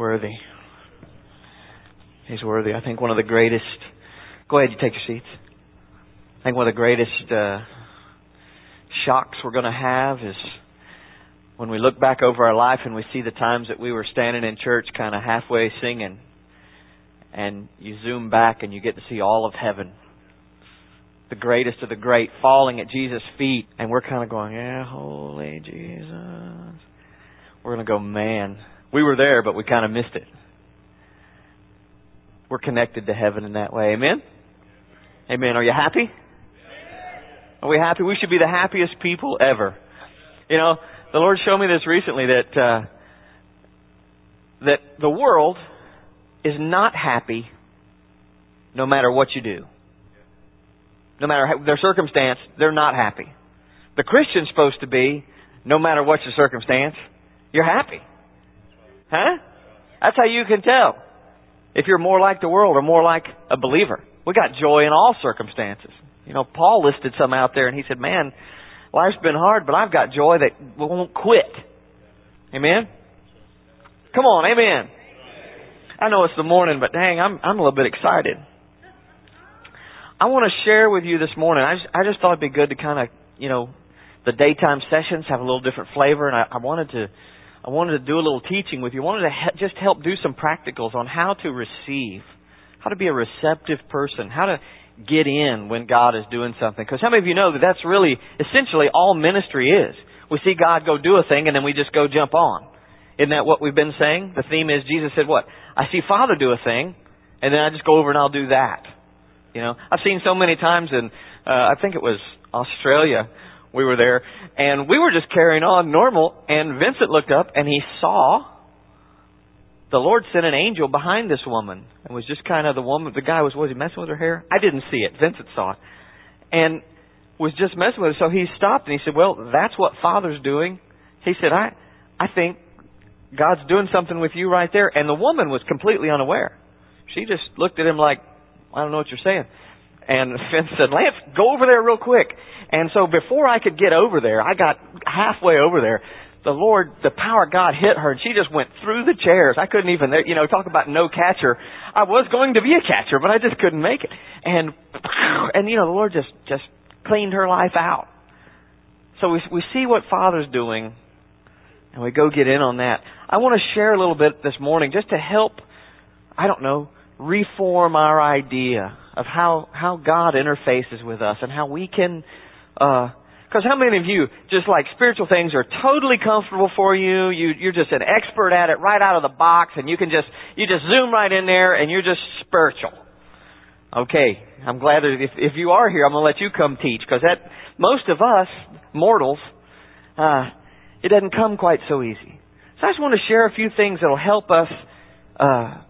worthy. He's worthy. I think one of the greatest. Go ahead, you take your seats. I think one of the greatest uh, shocks we're going to have is when we look back over our life and we see the times that we were standing in church, kind of halfway singing, and you zoom back and you get to see all of heaven, the greatest of the great, falling at Jesus' feet, and we're kind of going, "Yeah, holy Jesus." We're going to go, man. We were there, but we kind of missed it. We're connected to heaven in that way. Amen? Amen. Are you happy? Are we happy? We should be the happiest people ever. You know, the Lord showed me this recently that uh, that the world is not happy no matter what you do. No matter how, their circumstance, they're not happy. The Christian's supposed to be, no matter what your circumstance, you're happy. Huh? That's how you can tell if you're more like the world or more like a believer. We got joy in all circumstances. You know, Paul listed some out there and he said, man, life's been hard, but I've got joy that won't quit. Amen? Come on, amen. I know it's the morning, but dang, I'm, I'm a little bit excited. I want to share with you this morning. I just, I just thought it'd be good to kind of, you know, the daytime sessions have a little different flavor, and I, I wanted to, I wanted to do a little teaching with you. I wanted to he- just help do some practicals on how to receive, how to be a receptive person, how to get in when God is doing something. Because how many of you know that that's really essentially all ministry is? We see God go do a thing and then we just go jump on. Isn't that what we've been saying? The theme is Jesus said what? I see Father do a thing and then I just go over and I'll do that. You know, I've seen so many times in, uh, I think it was Australia, we were there and we were just carrying on normal and Vincent looked up and he saw the Lord sent an angel behind this woman and was just kind of the woman. The guy was was he messing with her hair? I didn't see it. Vincent saw it, and was just messing with her. So he stopped and he said, "Well, that's what Father's doing." He said, "I, I think God's doing something with you right there." And the woman was completely unaware. She just looked at him like, "I don't know what you're saying." And Vince said, "Lance, go over there real quick." And so before I could get over there, I got halfway over there the Lord, the power of God hit her and she just went through the chairs. I couldn't even, you know, talk about no catcher. I was going to be a catcher, but I just couldn't make it. And, and you know, the Lord just, just cleaned her life out. So we, we see what Father's doing and we go get in on that. I want to share a little bit this morning just to help, I don't know, reform our idea of how, how God interfaces with us and how we can, uh, because how many of you just like spiritual things are totally comfortable for you? You you're just an expert at it right out of the box, and you can just you just zoom right in there, and you're just spiritual. Okay, I'm glad that if if you are here, I'm to let you come teach because that most of us mortals, uh, it doesn't come quite so easy. So I just want to share a few things that'll help us uh,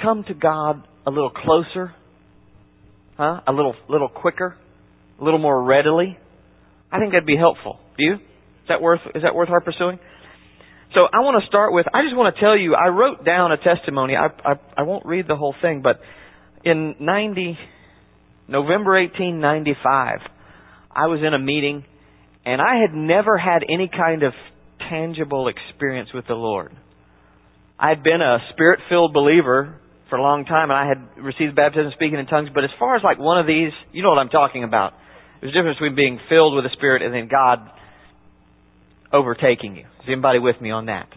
come to God a little closer, huh? A little little quicker a little more readily, I think that'd be helpful. Do you? Is that worth is that worth our pursuing? So I want to start with I just want to tell you I wrote down a testimony. I I, I won't read the whole thing, but in 90 November 1895, I was in a meeting and I had never had any kind of tangible experience with the Lord. I'd been a spirit-filled believer for a long time and I had received baptism speaking in tongues, but as far as like one of these, you know what I'm talking about. There's a difference between being filled with the Spirit and then God overtaking you. Is anybody with me on that?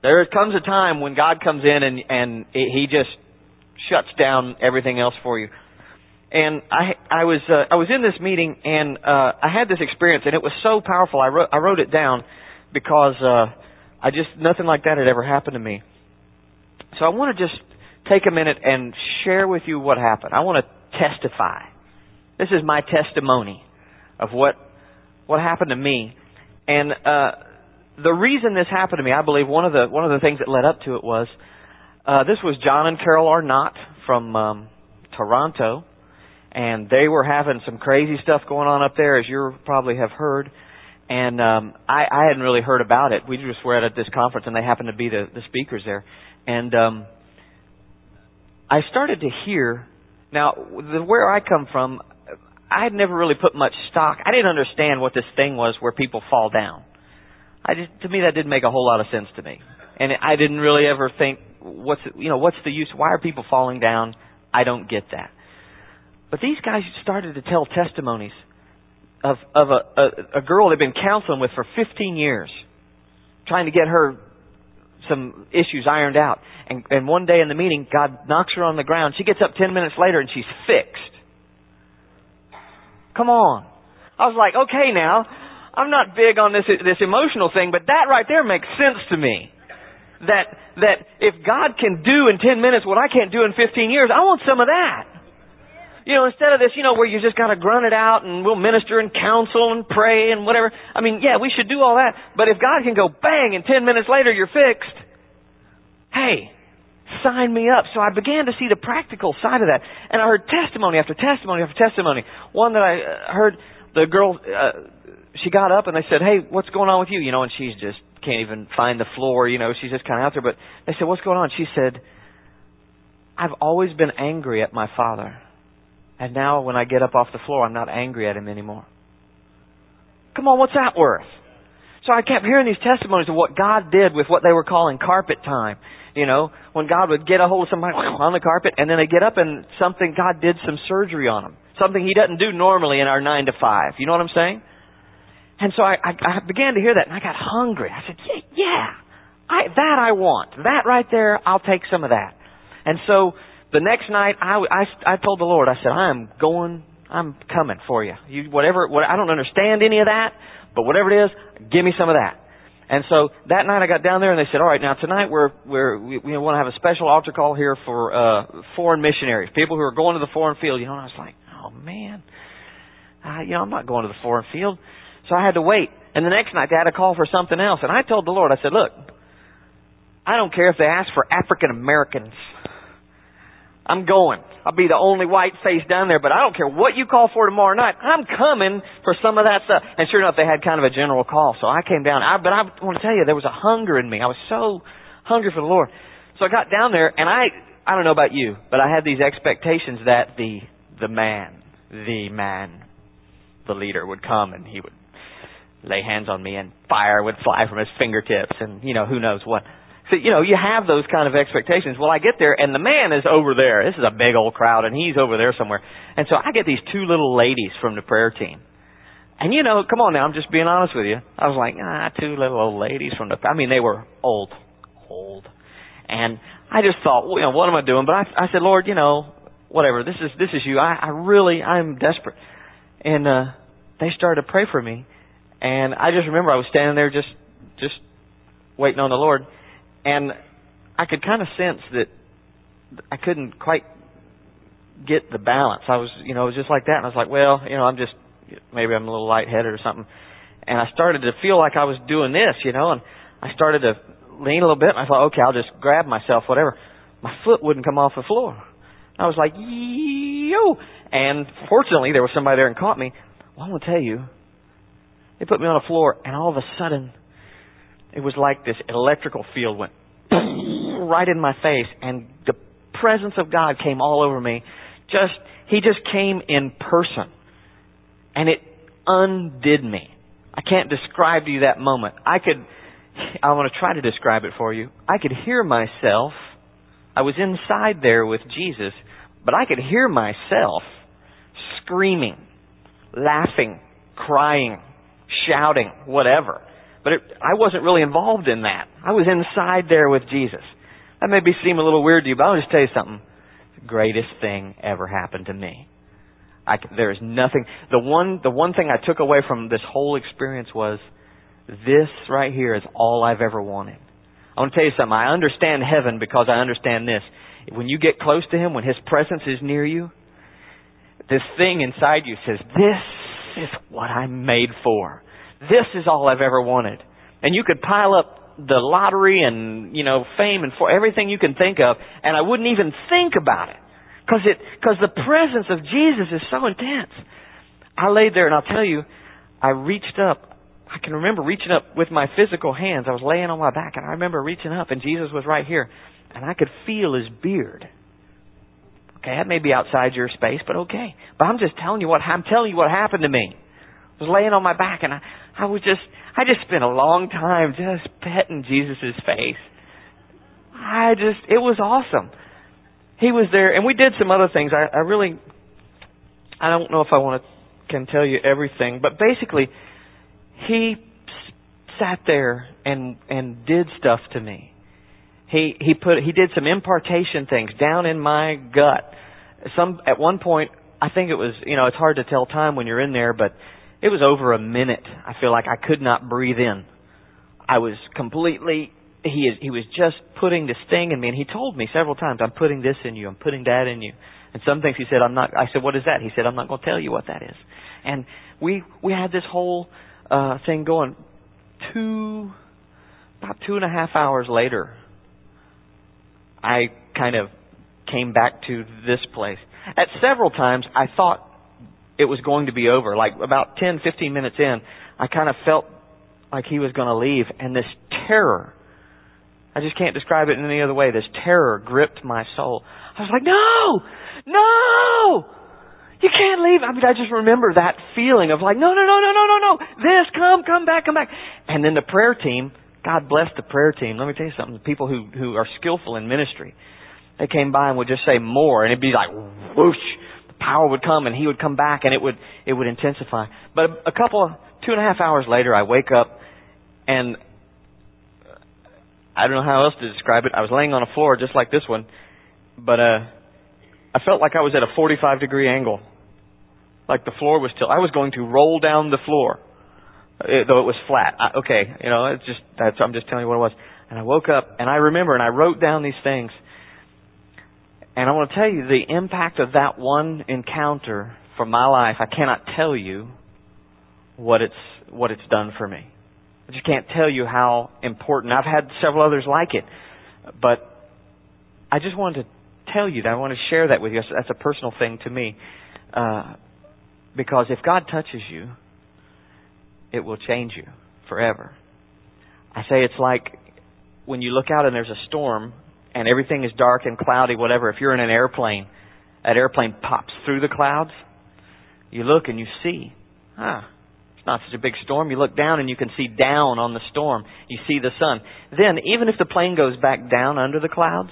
There comes a time when God comes in and, and He just shuts down everything else for you. And I, I was, uh, I was in this meeting and, uh, I had this experience and it was so powerful. I wrote, I wrote it down because, uh, I just, nothing like that had ever happened to me. So I want to just take a minute and share with you what happened. I want to testify. This is my testimony of what what happened to me. And uh, the reason this happened to me, I believe, one of the one of the things that led up to it was uh, this was John and Carol Arnott from um, Toronto, and they were having some crazy stuff going on up there, as you probably have heard. And um, I, I hadn't really heard about it. We just were at this conference, and they happened to be the, the speakers there. And um, I started to hear. Now, the, where I come from, I had never really put much stock. I didn't understand what this thing was where people fall down. I just, to me, that didn't make a whole lot of sense to me. And I didn't really ever think, what's, you know, what's the use? Why are people falling down? I don't get that. But these guys started to tell testimonies of, of a, a, a girl they've been counseling with for 15 years, trying to get her some issues ironed out. And, and one day in the meeting, God knocks her on the ground. She gets up 10 minutes later and she's fixed. Come on. I was like, okay now, I'm not big on this, this emotional thing, but that right there makes sense to me. That, that if God can do in 10 minutes what I can't do in 15 years, I want some of that. You know, instead of this, you know, where you just gotta grunt it out and we'll minister and counsel and pray and whatever. I mean, yeah, we should do all that. But if God can go bang and 10 minutes later you're fixed, hey, sign me up. So I began to see the practical side of that. And I heard testimony after testimony after testimony. One that I uh, heard, the girl, uh, she got up and they said, hey, what's going on with you? You know, and she's just can't even find the floor, you know, she's just kind of out there. But they said, what's going on? She said, I've always been angry at my father. And now when I get up off the floor, I'm not angry at him anymore. Come on, what's that worth? So I kept hearing these testimonies of what God did with what they were calling carpet time. You know, when God would get a hold of somebody on the carpet and then they get up and something, God did some surgery on them. Something He doesn't do normally in our nine to five. You know what I'm saying? And so I, I, I began to hear that and I got hungry. I said, yeah, yeah I, that I want. That right there, I'll take some of that. And so the next night, I, I, I told the Lord, I said, I am going, I'm coming for you. You, whatever, what, I don't understand any of that, but whatever it is, give me some of that. And so that night I got down there and they said, all right, now tonight we're, we're, we, we want to have a special altar call here for, uh, foreign missionaries, people who are going to the foreign field, you know, and I was like, oh man, uh, you know, I'm not going to the foreign field. So I had to wait. And the next night they had a call for something else. And I told the Lord, I said, look, I don't care if they ask for African Americans. I'm going. I'll be the only white face down there, but I don't care what you call for tomorrow night. I'm coming for some of that stuff. And sure enough, they had kind of a general call. So I came down. I, but I want to tell you, there was a hunger in me. I was so hungry for the Lord. So I got down there and I, I don't know about you, but I had these expectations that the, the man, the man, the leader would come and he would lay hands on me and fire would fly from his fingertips and, you know, who knows what. So, you know, you have those kind of expectations. Well, I get there and the man is over there. This is a big old crowd and he's over there somewhere. And so I get these two little ladies from the prayer team. And you know, come on now, I'm just being honest with you. I was like, ah, two little old ladies from the, I mean, they were old, old. And I just thought, well, you know, what am I doing? But I, I said, Lord, you know, whatever, this is, this is you. I, I really, I'm desperate. And, uh, they started to pray for me. And I just remember I was standing there just, just waiting on the Lord. And I could kind of sense that I couldn't quite get the balance. I was, you know, it was just like that. And I was like, well, you know, I'm just, maybe I'm a little lightheaded or something. And I started to feel like I was doing this, you know, and I started to lean a little bit and I thought, okay, I'll just grab myself, whatever. My foot wouldn't come off the floor. I was like, yo! And fortunately, there was somebody there and caught me. Well, I'm to tell you, they put me on the floor and all of a sudden, it was like this electrical field went right in my face and the presence of God came all over me. Just, He just came in person. And it undid me. I can't describe to you that moment. I could, I want to try to describe it for you. I could hear myself. I was inside there with Jesus, but I could hear myself screaming, laughing, crying, shouting, whatever. But it, I wasn't really involved in that. I was inside there with Jesus. That may be seem a little weird to you, but I'll just tell you something. The greatest thing ever happened to me. I, there is nothing. The one, the one thing I took away from this whole experience was this right here is all I've ever wanted. I want to tell you something. I understand heaven because I understand this. When you get close to Him, when His presence is near you, this thing inside you says, this is what I'm made for. This is all I've ever wanted. And you could pile up the lottery and, you know, fame and for everything you can think of, and I wouldn't even think about it. Cause it, cause the presence of Jesus is so intense. I laid there and I'll tell you, I reached up. I can remember reaching up with my physical hands. I was laying on my back and I remember reaching up and Jesus was right here. And I could feel his beard. Okay, that may be outside your space, but okay. But I'm just telling you what, I'm telling you what happened to me. I was laying on my back and I, I was just, I just spent a long time just petting Jesus' face. I just, it was awesome. He was there, and we did some other things. I, I really, I don't know if I want to, can tell you everything, but basically, he sat there and and did stuff to me. He he put he did some impartation things down in my gut. Some at one point, I think it was you know it's hard to tell time when you're in there, but it was over a minute. I feel like I could not breathe in. I was completely he is he was just putting this thing in me and he told me several times I'm putting this in you I'm putting that in you and some things he said I'm not I said what is that he said I'm not going to tell you what that is and we we had this whole uh thing going two about two and a half hours later I kind of came back to this place at several times I thought it was going to be over like about 10 15 minutes in I kind of felt like he was going to leave and this terror I just can't describe it in any other way. This terror gripped my soul. I was like, no, no, you can't leave. I mean, I just remember that feeling of like, no, no, no, no, no, no, no, this, come, come back, come back. And then the prayer team, God bless the prayer team. Let me tell you something. The People who, who are skillful in ministry, they came by and would just say more and it'd be like whoosh. Power would come and he would come back and it would, it would intensify. But a couple, of two and a half hours later, I wake up and I don't know how else to describe it. I was laying on a floor just like this one, but uh, I felt like I was at a 45 degree angle. Like the floor was still. I was going to roll down the floor, it, uh, though it was flat. I, okay, you know, it's just that's. I'm just telling you what it was. And I woke up and I remember and I wrote down these things. And I want to tell you the impact of that one encounter for my life. I cannot tell you what it's what it's done for me. I just can't tell you how important. I've had several others like it, but I just wanted to tell you that. I want to share that with you. That's a personal thing to me, uh, because if God touches you, it will change you forever. I say it's like when you look out and there's a storm and everything is dark and cloudy, whatever. If you're in an airplane, that airplane pops through the clouds. You look and you see, ah, it's not such a big storm. You look down and you can see down on the storm. You see the sun. Then, even if the plane goes back down under the clouds,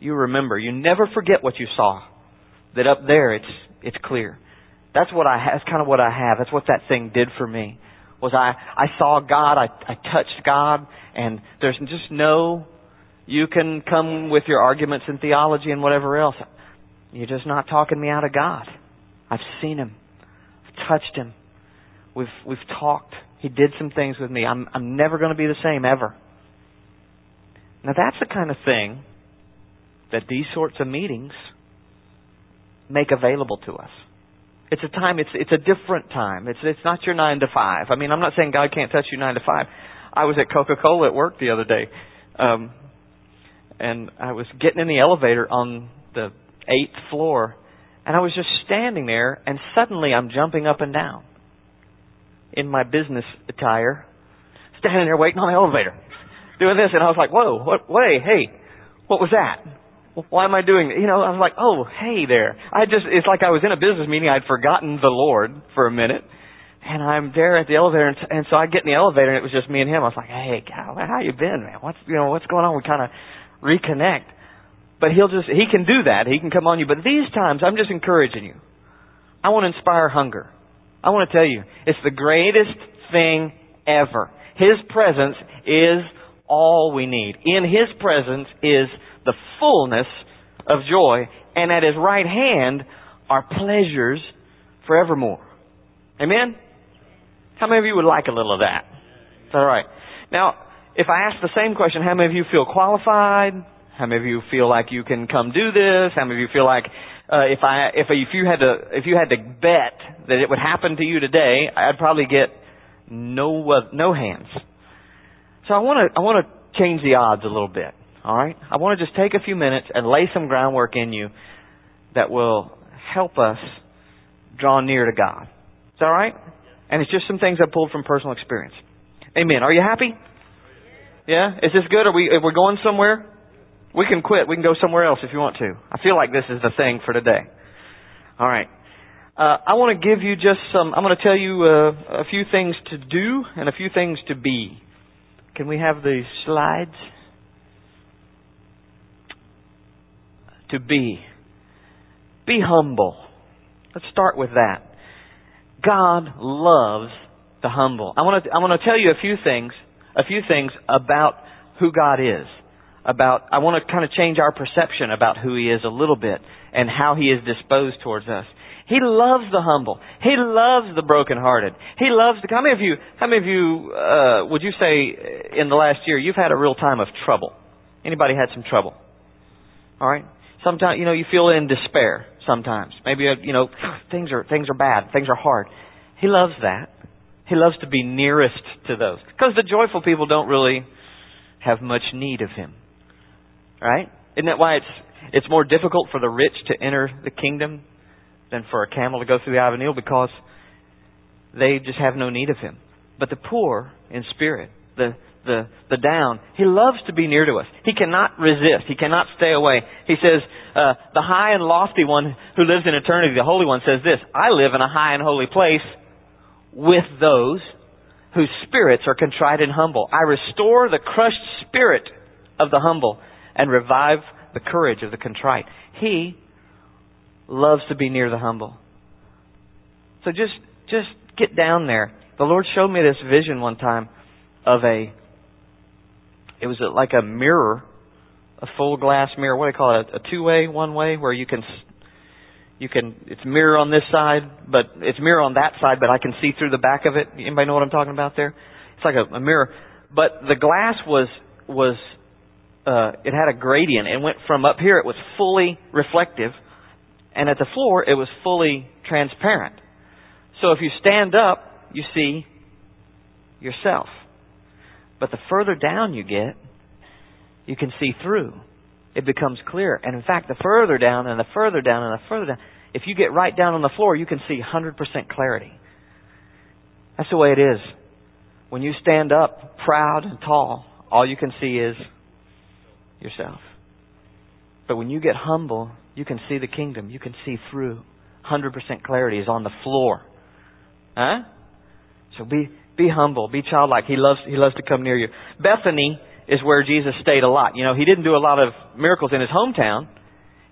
you remember. You never forget what you saw. That up there, it's it's clear. That's what I. That's kind of what I have. That's what that thing did for me. Was I? I saw God. I I touched God, and there's just no. You can come with your arguments and theology and whatever else. You're just not talking me out of God. I've seen Him. I've touched Him. We've we've talked. He did some things with me. I'm I'm never going to be the same ever. Now that's the kind of thing that these sorts of meetings make available to us. It's a time. It's it's a different time. It's it's not your nine to five. I mean, I'm not saying God can't touch you nine to five. I was at Coca Cola at work the other day, um, and I was getting in the elevator on the eighth floor, and I was just standing there, and suddenly I'm jumping up and down in my business attire, standing there waiting on the elevator, doing this, and I was like, "Whoa, what? Wait, hey, what was that? Why am I doing? You know, I was like, "Oh, hey there." I just it's like I was in a business meeting. I'd forgotten the Lord for a minute, and I'm there at the elevator, and, and so I get in the elevator, and it was just me and him. I was like, "Hey, Cal, how you been, man? What's you know what's going on?" We kind of reconnect. But he'll just he can do that. He can come on you. But these times, I'm just encouraging you. I want to inspire hunger. I want to tell you, it's the greatest thing ever. His presence is all we need. In His presence is the fullness of joy, and at His right hand are pleasures forevermore. Amen? How many of you would like a little of that? All right. Now, if I ask the same question, how many of you feel qualified? How many of you feel like you can come do this? How many of you feel like uh, if I if if you had to if you had to bet that it would happen to you today, I'd probably get no uh, no hands. So I want to I want to change the odds a little bit. All right, I want to just take a few minutes and lay some groundwork in you that will help us draw near to God. Is that all right? And it's just some things I pulled from personal experience. Amen. Are you happy? Yeah. Is this good? Are we? Are we're going somewhere? We can quit. We can go somewhere else if you want to. I feel like this is the thing for today. All right. Uh, I want to give you just some, I'm going to tell you uh, a few things to do and a few things to be. Can we have the slides? to be. Be humble. Let's start with that. God loves the humble. I want to I want to tell you a few things, a few things about who God is. About I want to kind of change our perception about who he is a little bit and how he is disposed towards us. He loves the humble. He loves the brokenhearted. He loves the. How many of you? How many of you uh, would you say in the last year you've had a real time of trouble? Anybody had some trouble? All right. Sometimes you know you feel in despair. Sometimes maybe uh, you know things are things are bad. Things are hard. He loves that. He loves to be nearest to those because the joyful people don't really have much need of him. Right? Isn't that why it's it's more difficult for the rich to enter the kingdom than for a camel to go through the eye of a needle because they just have no need of him. But the poor in spirit, the the the down, he loves to be near to us. He cannot resist. He cannot stay away. He says, uh, the high and lofty one who lives in eternity, the Holy One, says this: I live in a high and holy place with those whose spirits are contrite and humble. I restore the crushed spirit of the humble and revive the courage of the contrite. He loves to be near the humble. So just just get down there. The Lord showed me this vision one time of a it was like a mirror, a full glass mirror. What do you call it? A, a two way, one way, where you can you can it's mirror on this side, but it's mirror on that side, but I can see through the back of it. Anybody know what I'm talking about there? It's like a, a mirror, but the glass was was uh, it had a gradient. It went from up here, it was fully reflective, and at the floor, it was fully transparent. So if you stand up, you see yourself. But the further down you get, you can see through. It becomes clear. And in fact, the further down and the further down and the further down, if you get right down on the floor, you can see 100% clarity. That's the way it is. When you stand up proud and tall, all you can see is yourself. But when you get humble, you can see the kingdom. You can see through. 100% clarity is on the floor. Huh? So be, be humble. Be childlike. He loves, he loves to come near you. Bethany is where Jesus stayed a lot. You know, he didn't do a lot of miracles in his hometown.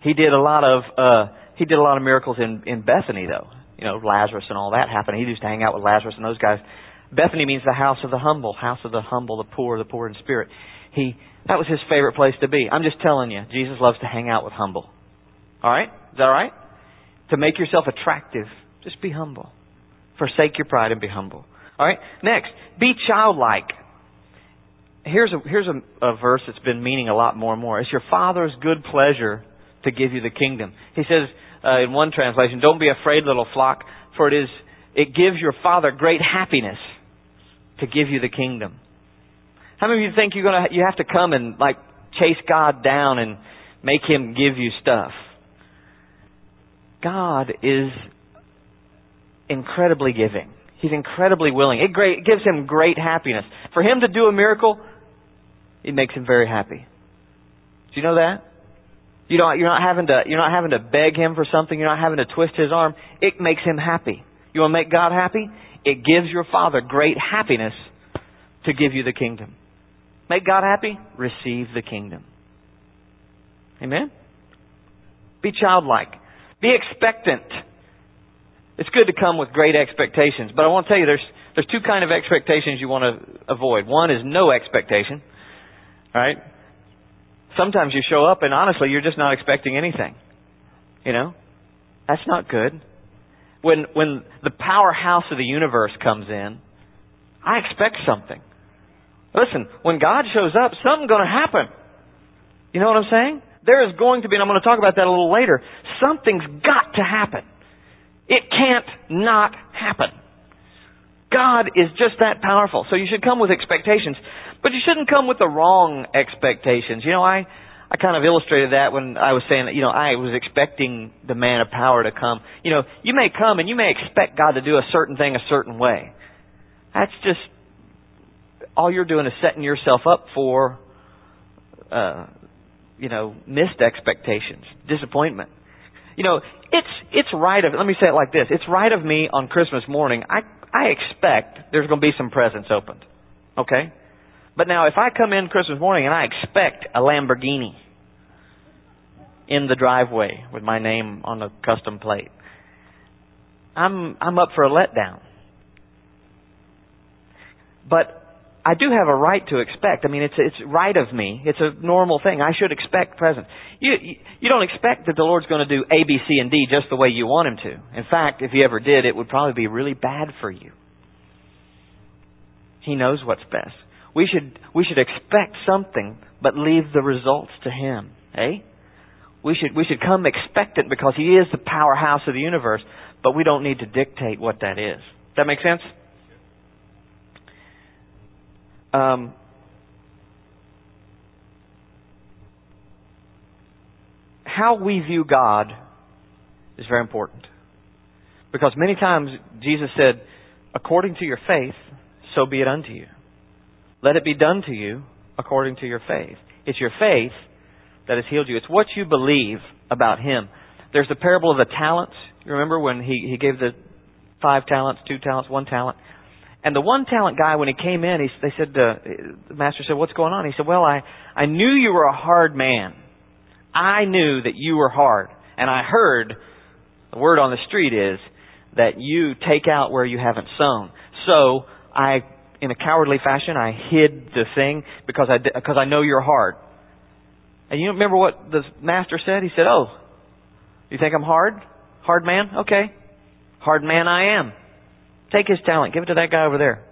He did a lot of, uh, he did a lot of miracles in, in Bethany though. You know, Lazarus and all that happened. He used to hang out with Lazarus and those guys. Bethany means the house of the humble, house of the humble, the poor, the poor in spirit. He, that was his favorite place to be. I'm just telling you, Jesus loves to hang out with humble. All right? Is that all right? To make yourself attractive, just be humble. Forsake your pride and be humble. All right? Next, be childlike. Here's a here's a, a verse that's been meaning a lot more and more. It's your Father's good pleasure to give you the kingdom. He says uh, in one translation, "Don't be afraid, little flock, for it is it gives your Father great happiness to give you the kingdom." How many of you think you're gonna you have to come and like chase God down and make Him give you stuff? God is incredibly giving. He's incredibly willing. It, great, it gives him great happiness. For him to do a miracle, it makes him very happy. Do you know that? You don't, you're not having to, you're not having to beg him for something. You're not having to twist his arm. It makes him happy. You want to make God happy? It gives your Father great happiness to give you the kingdom. Make God happy? Receive the kingdom. Amen? Be childlike. Be expectant. It's good to come with great expectations, but I want to tell you there's there's two kind of expectations you want to avoid. One is no expectation. Right? Sometimes you show up and honestly you're just not expecting anything. You know? That's not good. When when the powerhouse of the universe comes in, I expect something. Listen, when God shows up, something's going to happen. You know what I'm saying? There is going to be, and I'm going to talk about that a little later, something's got to happen. It can't not happen. God is just that powerful. So you should come with expectations, but you shouldn't come with the wrong expectations. You know, I, I kind of illustrated that when I was saying that, you know, I was expecting the man of power to come. You know, you may come and you may expect God to do a certain thing a certain way. That's just, all you're doing is setting yourself up for uh, you know, missed expectations, disappointment. You know, it's it's right of let me say it like this. It's right of me on Christmas morning. I I expect there's going to be some presents opened. Okay? But now if I come in Christmas morning and I expect a Lamborghini, in the driveway with my name on a custom plate. I'm I'm up for a letdown. But I do have a right to expect. I mean, it's it's right of me. It's a normal thing. I should expect presence. You you don't expect that the Lord's going to do A, B, C, and D just the way you want Him to. In fact, if He ever did, it would probably be really bad for you. He knows what's best. We should we should expect something, but leave the results to Him. Eh? We should we should come expectant because He is the powerhouse of the universe, but we don't need to dictate what that is. Does that make sense? Um, how we view God is very important. Because many times Jesus said, according to your faith, so be it unto you. Let it be done to you according to your faith. It's your faith that has healed you. It's what you believe about Him. There's the parable of the talents. You remember when He, he gave the five talents, two talents, one talent? And the one talent guy, when he came in, he, they said, the master said, what's going on? He said, well, I, I knew you were a hard man. I knew that you were hard. And I heard, the word on the street is, that you take out where you haven't sown. So, I, in a cowardly fashion, I hid the thing because I, because I know you're hard. And you remember what the master said? He said, oh, you think I'm hard? Hard man? Okay. Hard man I am. Take his talent, give it to that guy over there.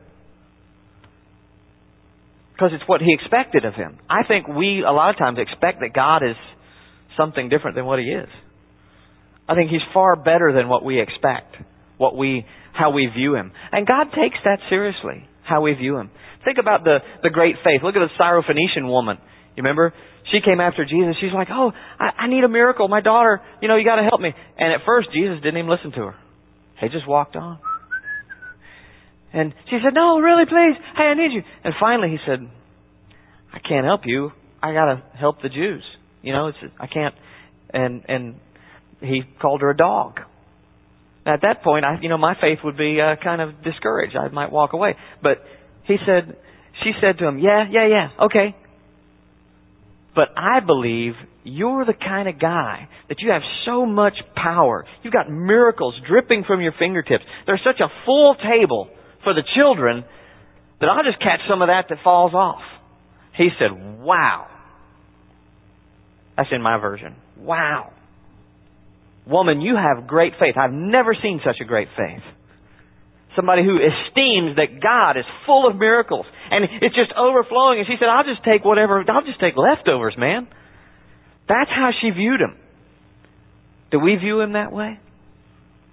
Because it's what he expected of him. I think we, a lot of times, expect that God is something different than what he is. I think he's far better than what we expect, what we, how we view him. And God takes that seriously, how we view him. Think about the, the great faith. Look at the Syrophoenician woman. You remember? She came after Jesus. She's like, oh, I, I need a miracle. My daughter, you know, you gotta help me. And at first, Jesus didn't even listen to her. He just walked on. And she said, No, really, please. Hey, I need you. And finally he said, I can't help you. I gotta help the Jews. You know, it's I can't and and he called her a dog. At that point, I you know, my faith would be uh, kind of discouraged. I might walk away. But he said she said to him, "Yeah, yeah, yeah. Okay. But I believe you're the kind of guy that you have so much power. You've got miracles dripping from your fingertips. There's such a full table for the children that I'll just catch some of that that falls off. He said, Wow. That's in my version. Wow. Woman, you have great faith. I've never seen such a great faith. Somebody who esteems that God is full of miracles and it's just overflowing. And she said, I'll just take whatever, I'll just take leftovers, man. That's how she viewed him. Do we view him that way?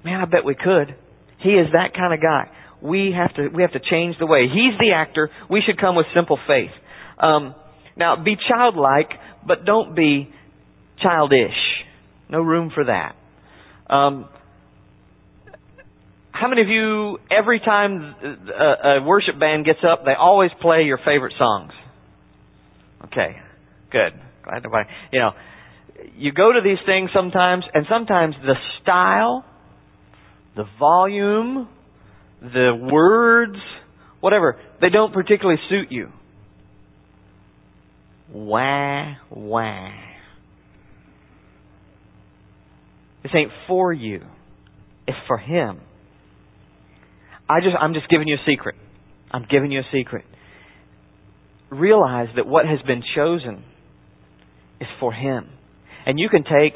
Man, I bet we could. He is that kind of guy we have to we have to change the way. He's the actor. We should come with simple faith. Um, now, be childlike, but don't be childish. No room for that. Um, how many of you, every time a, a worship band gets up, they always play your favorite songs? Okay, good. Glad nobody. You know, you go to these things sometimes, and sometimes the style, the volume, the words, whatever, they don't particularly suit you. Wah, wah. This ain't for you. It's for Him. I just, I'm just giving you a secret. I'm giving you a secret. Realize that what has been chosen is for Him. And you can take,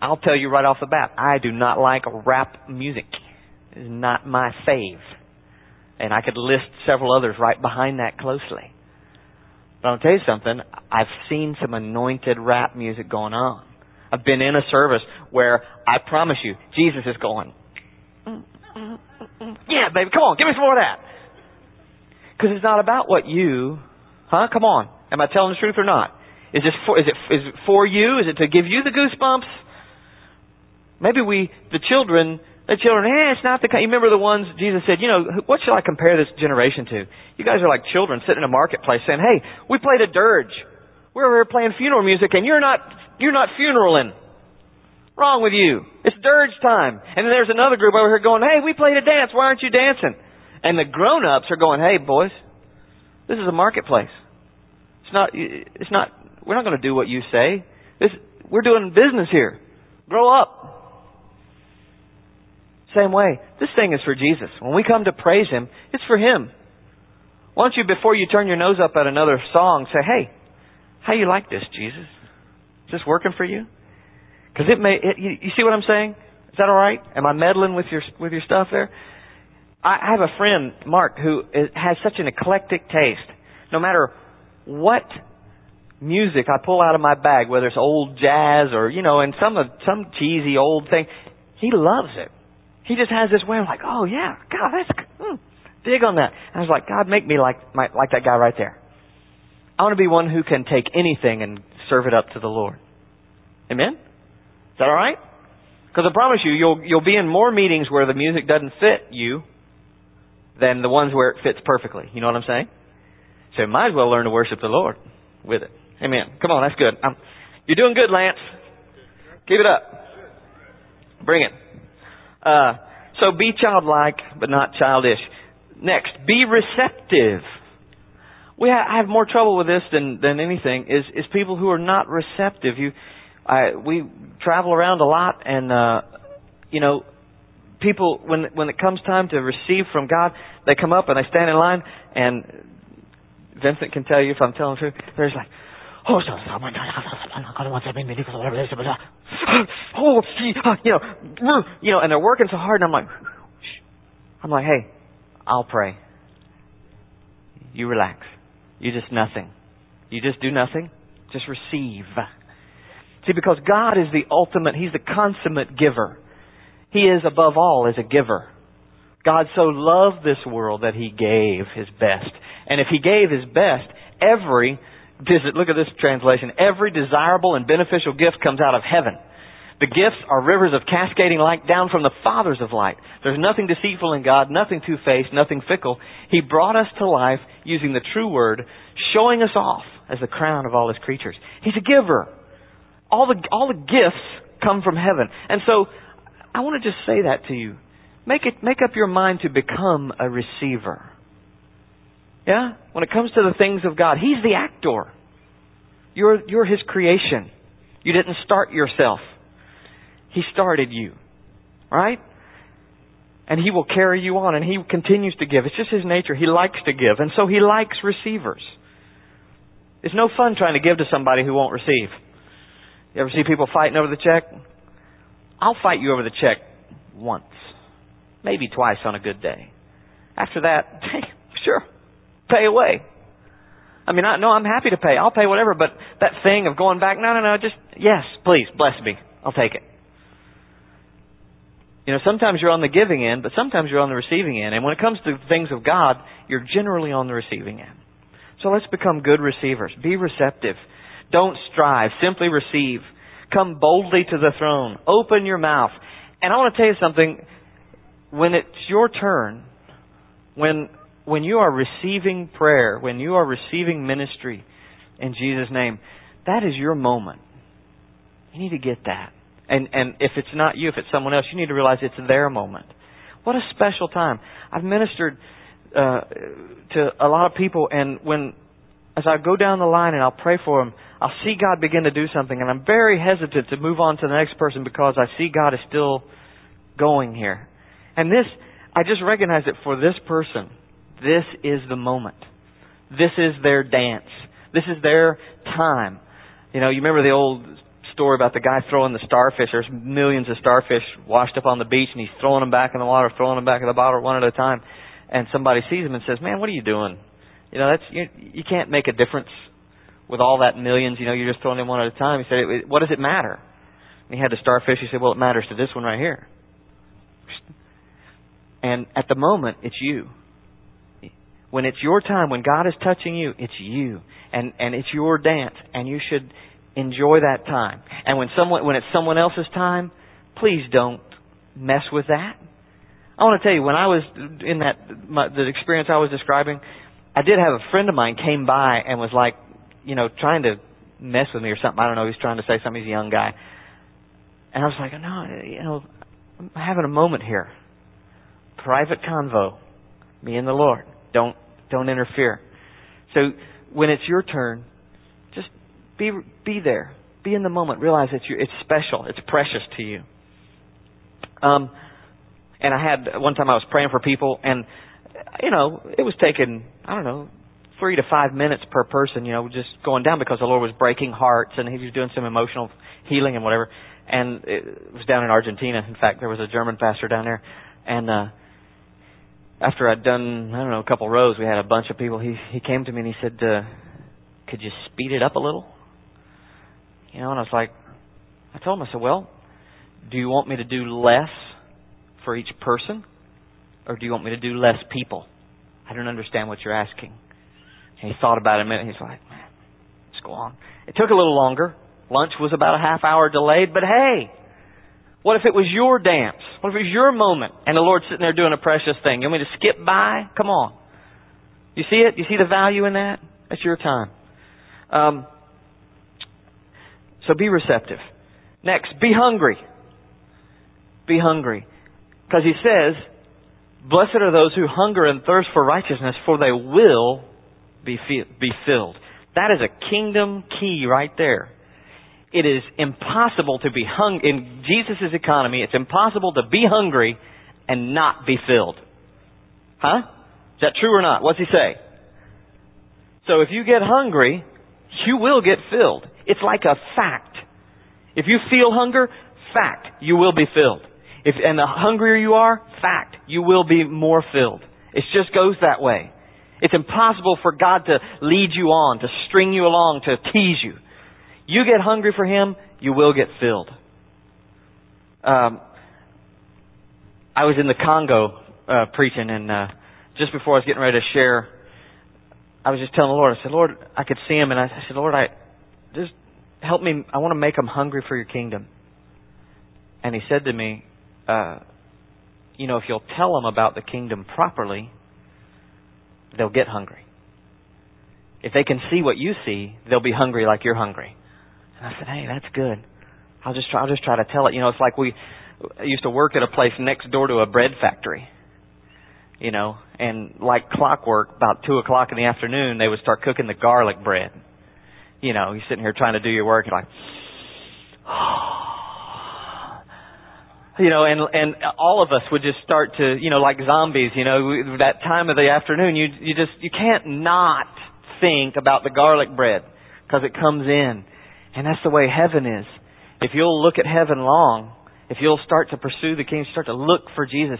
I'll tell you right off the bat, I do not like rap music It's not my fave. And I could list several others right behind that closely. But I'll tell you something, I've seen some anointed rap music going on. I've been in a service where I promise you, Jesus is going, yeah, baby, come on, give me some more of that. Because it's not about what you, huh? Come on. Am I telling the truth or not? Is this for, is it, is it for you? Is it to give you the goosebumps? Maybe we, the children, the children, eh, it's not the kind. You remember the ones Jesus said, you know, what shall I compare this generation to? You guys are like children sitting in a marketplace saying, hey, we played a dirge. We're over here playing funeral music and you're not, you're not funeraling. Wrong with you. It's dirge time. And then there's another group over here going, hey, we played a dance. Why aren't you dancing? And the grown-ups are going, hey, boys, this is a marketplace. It's not, it's not, we're not going to do what you say. This, we're doing business here. Grow up. Same way. This thing is for Jesus. When we come to praise Him, it's for Him. Why don't you, before you turn your nose up at another song, say, hey, how you like this, Jesus? Is this working for you? Because it may, it, you, you see what I'm saying? Is that all right? Am I meddling with your with your stuff there? I have a friend, Mark, who has such an eclectic taste. No matter what music I pull out of my bag, whether it's old jazz or you know, and some of some cheesy old thing, he loves it. He just has this way of like, oh yeah, God, that's hmm, dig on that. And I was like, God, make me like my, like that guy right there. I want to be one who can take anything and serve it up to the Lord. Amen. Is that all right? Because I promise you, you'll you'll be in more meetings where the music doesn't fit you than the ones where it fits perfectly. You know what I'm saying? So you might as well learn to worship the Lord with it. Amen. Come on, that's good. Um, you're doing good, Lance. Keep it up. Bring it. Uh, so be childlike, but not childish. Next, be receptive. We ha- I have more trouble with this than than anything. Is is people who are not receptive. You, I we travel around a lot, and uh, you know, people when when it comes time to receive from God, they come up and they stand in line, and Vincent can tell you if I'm telling the truth. There's like, oh, oh, you know, you know, and they're working so hard, and I'm like, I'm like, hey, I'll pray. You relax. You just nothing. You just do nothing. Just receive. See, because God is the ultimate, He's the consummate giver. He is above all as a giver. God so loved this world that He gave His best. And if He gave His best, every, look at this translation, every desirable and beneficial gift comes out of heaven. The gifts are rivers of cascading light down from the fathers of light. There's nothing deceitful in God, nothing two-faced, nothing fickle. He brought us to life using the true word, showing us off as the crown of all his creatures. He's a giver. All the, all the gifts come from heaven. And so I want to just say that to you. Make it, make up your mind to become a receiver. Yeah? When it comes to the things of God, He's the actor. You're, you're His creation. You didn't start yourself. He started you. Right? And He will carry you on and He continues to give. It's just His nature. He likes to give. And so He likes receivers. It's no fun trying to give to somebody who won't receive. You ever see people fighting over the check? I'll fight you over the check once, maybe twice on a good day. After that, sure, pay away. I mean, I, no, I'm happy to pay. I'll pay whatever, but that thing of going back, no, no, no, just, yes, please, bless me. I'll take it. You know, sometimes you're on the giving end, but sometimes you're on the receiving end. And when it comes to things of God, you're generally on the receiving end. So let's become good receivers. Be receptive. Don't strive. Simply receive. Come boldly to the throne. Open your mouth. And I want to tell you something. When it's your turn, when, when you are receiving prayer, when you are receiving ministry in Jesus' name, that is your moment. You need to get that. And, and if it's not you, if it's someone else, you need to realize it's their moment. What a special time. I've ministered uh, to a lot of people, and when as I go down the line and I'll pray for them, I'll see God begin to do something, and I'm very hesitant to move on to the next person because I see God is still going here. And this, I just recognize that for this person, this is the moment. This is their dance. This is their time. You know, you remember the old story about the guy throwing the starfish. There's millions of starfish washed up on the beach, and he's throwing them back in the water, throwing them back in the bottle one at a time. And somebody sees him and says, "Man, what are you doing? You know, that's you, you can't make a difference with all that millions, you know, you're just throwing them one at a time. He said, what does it matter? And he had the starfish. He said, well, it matters to this one right here. And at the moment, it's you. When it's your time, when God is touching you, it's you. And, and it's your dance. And you should enjoy that time. And when someone, when it's someone else's time, please don't mess with that. I want to tell you, when I was in that, my, the experience I was describing, I did have a friend of mine came by and was like, you know, trying to mess with me or something. I don't know. He's trying to say something. He's a young guy. And I was like, no, you know, I'm having a moment here. Private convo. Me and the Lord. Don't, don't interfere. So when it's your turn, be, be there. Be in the moment. Realize that you, it's special. It's precious to you. Um, and I had one time I was praying for people, and you know it was taking I don't know three to five minutes per person. You know, just going down because the Lord was breaking hearts, and He was doing some emotional healing and whatever. And it was down in Argentina. In fact, there was a German pastor down there, and uh, after I'd done I don't know a couple rows, we had a bunch of people. He he came to me and he said, uh, "Could you speed it up a little?" You know, and I was like, I told him, I said, "Well, do you want me to do less for each person, or do you want me to do less people?" I don't understand what you're asking. And he thought about it a minute. He's like, "Man, let's go on." It took a little longer. Lunch was about a half hour delayed, but hey, what if it was your dance? What if it was your moment and the Lord's sitting there doing a precious thing? You want me to skip by? Come on. You see it? You see the value in that? That's your time. Um, so be receptive. Next, be hungry. Be hungry. Because he says, Blessed are those who hunger and thirst for righteousness, for they will be, be filled. That is a kingdom key right there it is impossible to be hung in Jesus' economy. It's impossible to be hungry and not be filled. Huh? Is that true or not? What's he say? So if you get hungry, you will get filled. It's like a fact. If you feel hunger, fact, you will be filled. If, and the hungrier you are, fact, you will be more filled. It just goes that way. It's impossible for God to lead you on, to string you along, to tease you. You get hungry for Him, you will get filled. Um, I was in the Congo uh, preaching, and uh, just before I was getting ready to share, I was just telling the Lord, I said, Lord, I could see Him, and I said, Lord, I help me. I want to make them hungry for Your kingdom. And He said to me, uh, you know, if you'll tell them about the kingdom properly, they'll get hungry. If they can see what you see, they'll be hungry like you're hungry. And I said, hey, that's good. I'll just try, I'll just try to tell it. You know, it's like we used to work at a place next door to a bread factory. You know, and like clockwork, about two o'clock in the afternoon, they would start cooking the garlic bread. You know, you're sitting here trying to do your work, you're like, you know, and and all of us would just start to, you know, like zombies. You know, that time of the afternoon, you you just you can't not think about the garlic bread because it comes in and that's the way heaven is. If you'll look at heaven long, if you'll start to pursue the King, start to look for Jesus,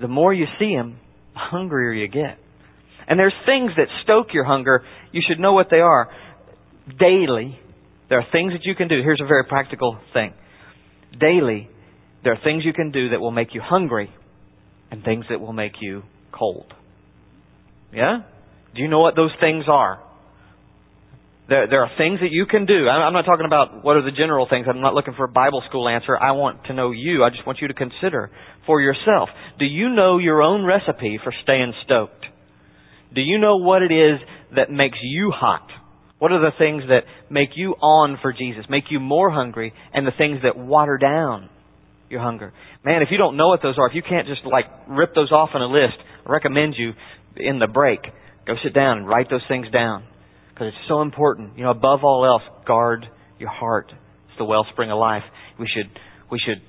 the more you see Him, the hungrier you get. And there's things that stoke your hunger. You should know what they are. Daily, there are things that you can do. Here's a very practical thing. Daily, there are things you can do that will make you hungry and things that will make you cold. Yeah? Do you know what those things are? There, there are things that you can do. I'm not talking about what are the general things. I'm not looking for a Bible school answer. I want to know you. I just want you to consider for yourself. Do you know your own recipe for staying stoked? Do you know what it is that makes you hot? What are the things that make you on for Jesus, make you more hungry, and the things that water down your hunger? Man, if you don't know what those are, if you can't just like rip those off on a list, I recommend you in the break, go sit down and write those things down because it's so important. You know, above all else, guard your heart. It's the wellspring of life. We should we should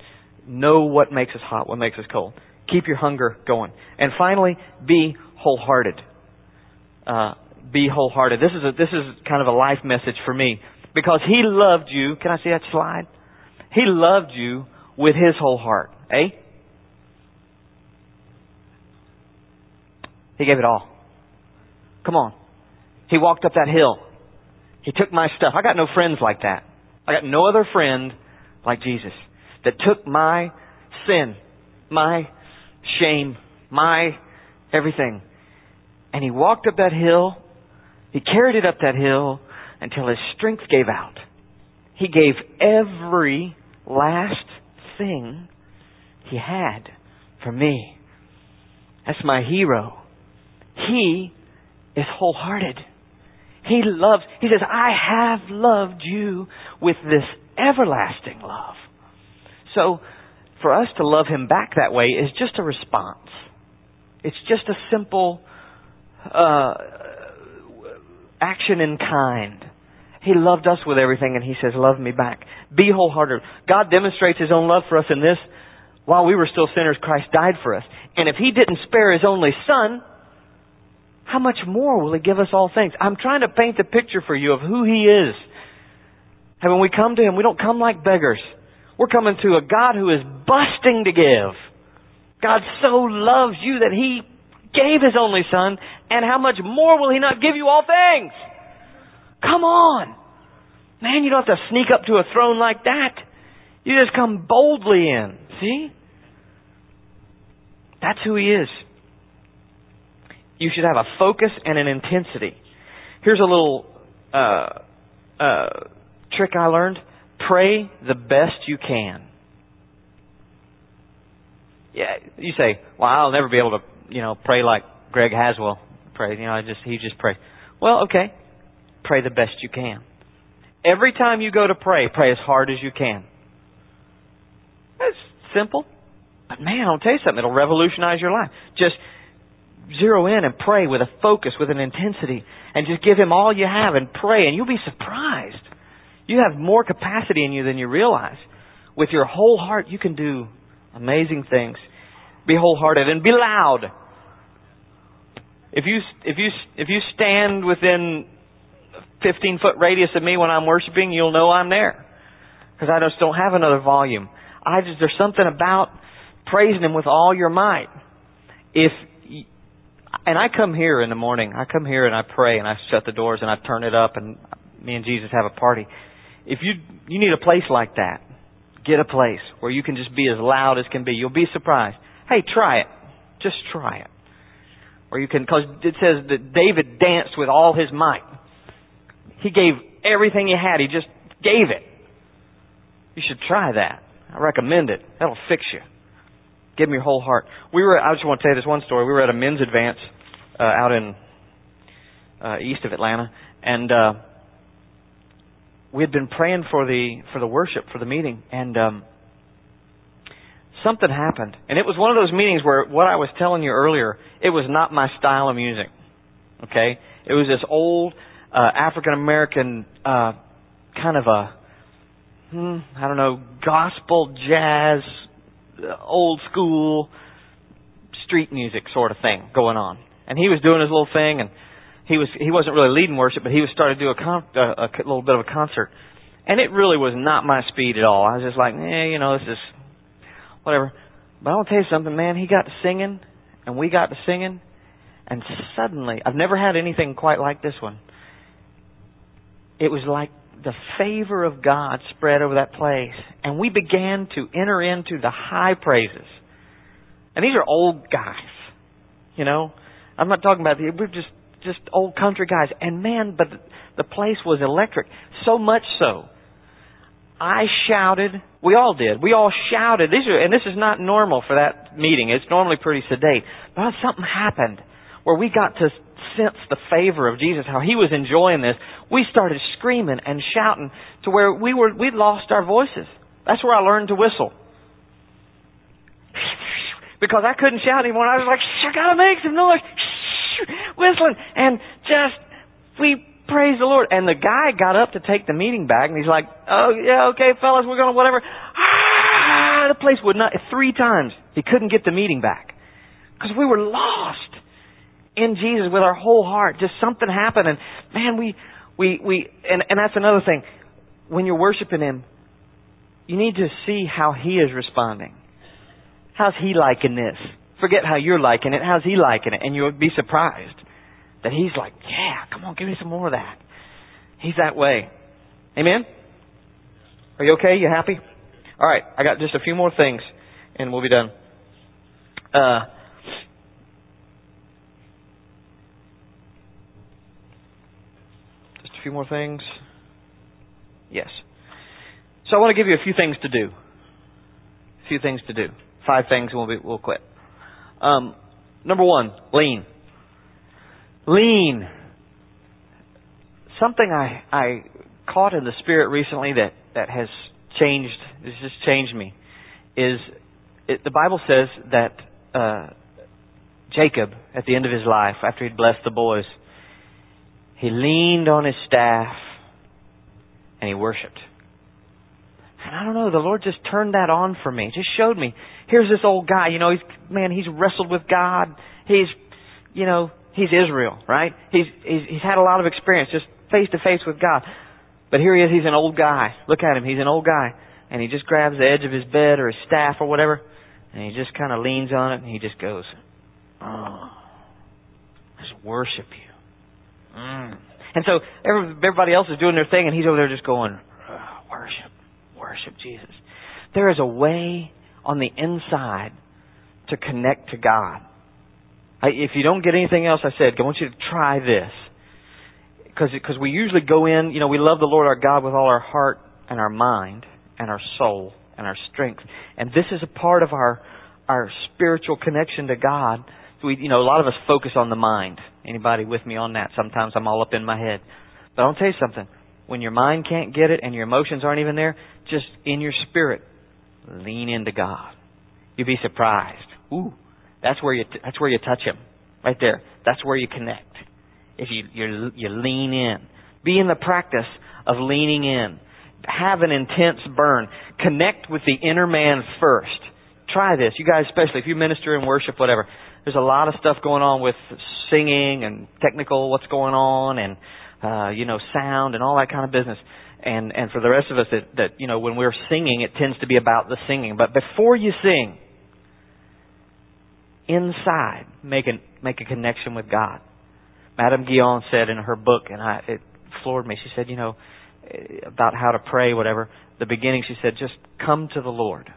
know what makes us hot, what makes us cold. Keep your hunger going. And finally, be wholehearted. Uh, be wholehearted. This is a, this is kind of a life message for me because He loved you. Can I see that slide? He loved you with His whole heart. Eh? He gave it all. Come on. He walked up that hill. He took my stuff. I got no friends like that. I got no other friend like Jesus that took my sin, my shame, my everything. And he walked up that hill. He carried it up that hill until his strength gave out. He gave every last thing he had for me. That's my hero. He is wholehearted. He loves, he says, I have loved you with this everlasting love. So, for us to love him back that way is just a response. It's just a simple uh, action in kind. He loved us with everything and He says, love me back. Be wholehearted. God demonstrates His own love for us in this. While we were still sinners, Christ died for us. And if He didn't spare His only Son, how much more will He give us all things? I'm trying to paint the picture for you of who He is. And when we come to Him, we don't come like beggars. We're coming to a God who is busting to give. God so loves you that He gave His only Son, and how much more will He not give you all things? Come on. Man, you don't have to sneak up to a throne like that. You just come boldly in. See? That's who He is. You should have a focus and an intensity. Here's a little uh, uh, trick I learned. Pray the best you can. Yeah, you say, "Well, I'll never be able to, you know, pray like Greg Haswell pray. You know, I just he just pray." Well, okay pray the best you can. Every time you go to pray, pray as hard as you can. That's simple. But man, I'll tell you something, it'll revolutionize your life. Just zero in and pray with a focus, with an intensity, and just give Him all you have and pray, and you'll be surprised. You have more capacity in you than you realize. With your whole heart, you can do amazing things. Be wholehearted and be loud. If you if you if you stand within 15 foot radius of me when I'm worshiping, you'll know I'm there. Because I just don't have another volume. I just, there's something about praising Him with all your might. If, and I come here in the morning, I come here and I pray and I shut the doors and I turn it up and me and Jesus have a party. If you, you need a place like that, get a place where you can just be as loud as can be. You'll be surprised. Hey, try it. Just try it. Or you can, because it says that David danced with all his might. He gave everything he had. He just gave it. You should try that. I recommend it. That'll fix you. Give me your whole heart. We were. I just want to tell you this one story. We were at a men's advance uh, out in uh, east of Atlanta, and uh, we had been praying for the for the worship for the meeting, and um, something happened. And it was one of those meetings where what I was telling you earlier, it was not my style of music. Okay, it was this old uh, African American uh, kind of a hmm, I don't know gospel jazz, uh, old school street music sort of thing going on. And he was doing his little thing, and he was he wasn't really leading worship, but he was starting to do a, con- a, a little bit of a concert. And it really was not my speed at all. I was just like, eh, you know, this is whatever. But I want to tell you something, man. He got to singing, and we got to singing, and suddenly, I've never had anything quite like this one it was like the favor of God spread over that place. And we began to enter into the high praises. And these are old guys, you know. I'm not talking about the, we're just just old country guys. And man, but the place was electric. So much so, I shouted. We all did. We all shouted. These are, and this is not normal for that meeting. It's normally pretty sedate. But something happened where we got to sense the favor of Jesus, how he was enjoying this, we started screaming and shouting to where we were we'd lost our voices. That's where I learned to whistle. because I couldn't shout anymore. I was like, I gotta make some noise, whistling, and just we praise the Lord. And the guy got up to take the meeting back, and he's like, "Oh yeah, okay, fellas, we're gonna whatever." Ah, the place would not three times. He couldn't get the meeting back because we were lost in Jesus with our whole heart. Just something happened and man, we, we, we, and, and that's another thing. When you're worshiping Him, you need to see how He is responding. How's He liking this? Forget how you're liking it. How's He liking it? And you'll be surprised that He's like, yeah, come on, give me some more of that. He's that way. Amen? Are you okay? You happy? All right, I got just a few more things and we'll be done. Uh, just a few more things? Yes. So I want to give you a few things to do. A few things to do. Five things and we'll, be, we'll quit. Um, number one, lean. Lean. Something I, I caught in the spirit recently that, that has changed, has just changed me, is it, the Bible says that uh, Jacob, at the end of his life, after he'd blessed the boys, he leaned on his staff and he worshiped. And I don't know, the Lord just turned that on for me. Just showed me. Here's this old guy, you know, he's man, he's wrestled with God. He's you know, he's Israel, right? He's he's he's had a lot of experience just face to face with God. But here he is, he's an old guy. Look at him, he's an old guy. And he just grabs the edge of his bed or his staff or whatever, and he just kind of leans on it and he just goes, Oh, just worship you. Mm. And so everybody else is doing their thing, and he's over there just going, oh, worship, worship Jesus. There is a way on the inside to connect to God. I, if you don't get anything else I said, I want you to try this. Because we usually go in, you know, we love the Lord our God with all our heart and our mind and our soul and our strength. And this is a part of our our spiritual connection to God. We, you know, a lot of us focus on the mind. Anybody with me on that? Sometimes I'm all up in my head. But I'll tell you something. When your mind can't get it and your emotions aren't even there, just in your spirit, lean into God. You'd be surprised. Ooh, that's where you that's where you touch Him, right there. That's where you connect. If you you you lean in, be in the practice of leaning in. Have an intense burn. Connect with the inner man first. Try this, you guys, especially if you minister and worship, whatever. There's a lot of stuff going on with singing and technical, what's going on, and uh, you know, sound and all that kind of business. And and for the rest of us, that that you know, when we're singing, it tends to be about the singing. But before you sing, inside, make a make a connection with God. Madame Guyon said in her book, and I, it floored me. She said, you know, eh, about how to pray, whatever. The beginning, she said, just come to the Lord.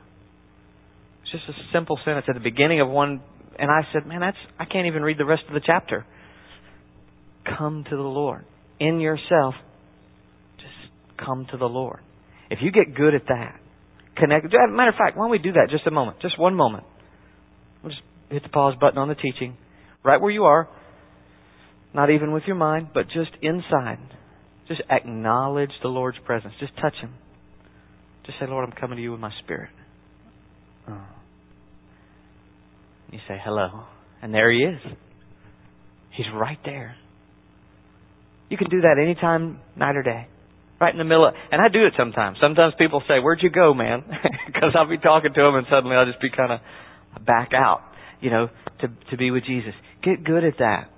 It's just a simple sentence at the beginning of one, and I said, man, that's I can't even read the rest of the chapter. Come to the Lord in yourself. Just come to the Lord. If you get good at that, connect. Matter of fact, why don't we do that just a moment, just one moment. Hit the pause button on the teaching, right where you are. Not even with your mind, but just inside. Just acknowledge the Lord's presence. Just touch Him. Just say, Lord, I'm coming to you with my spirit. Oh. You say, hello. And there He is. He's right there. You can do that anytime, night or day. Right in the middle of, and I do it sometimes. Sometimes people say, where'd you go, man? Because I'll be talking to them and suddenly I'll just be kind of back out, you know, to, to be with Jesus. Get good at that.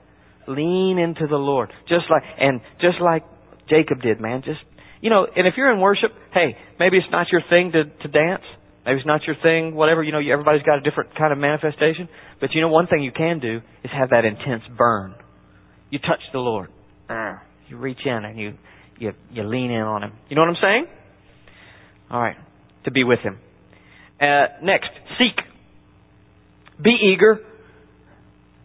Lean into the Lord. Just like, and just like Jacob did, man. Just, you know, and if you're in worship, hey, maybe it's not your thing to, to dance. Maybe it's not your thing, whatever. You know, everybody's got a different kind of manifestation. But you know, one thing you can do is have that intense burn. You touch the Lord. You reach in and you, you, you lean in on Him. You know what I'm saying? All right. To be with Him. Uh, next, seek. Be eager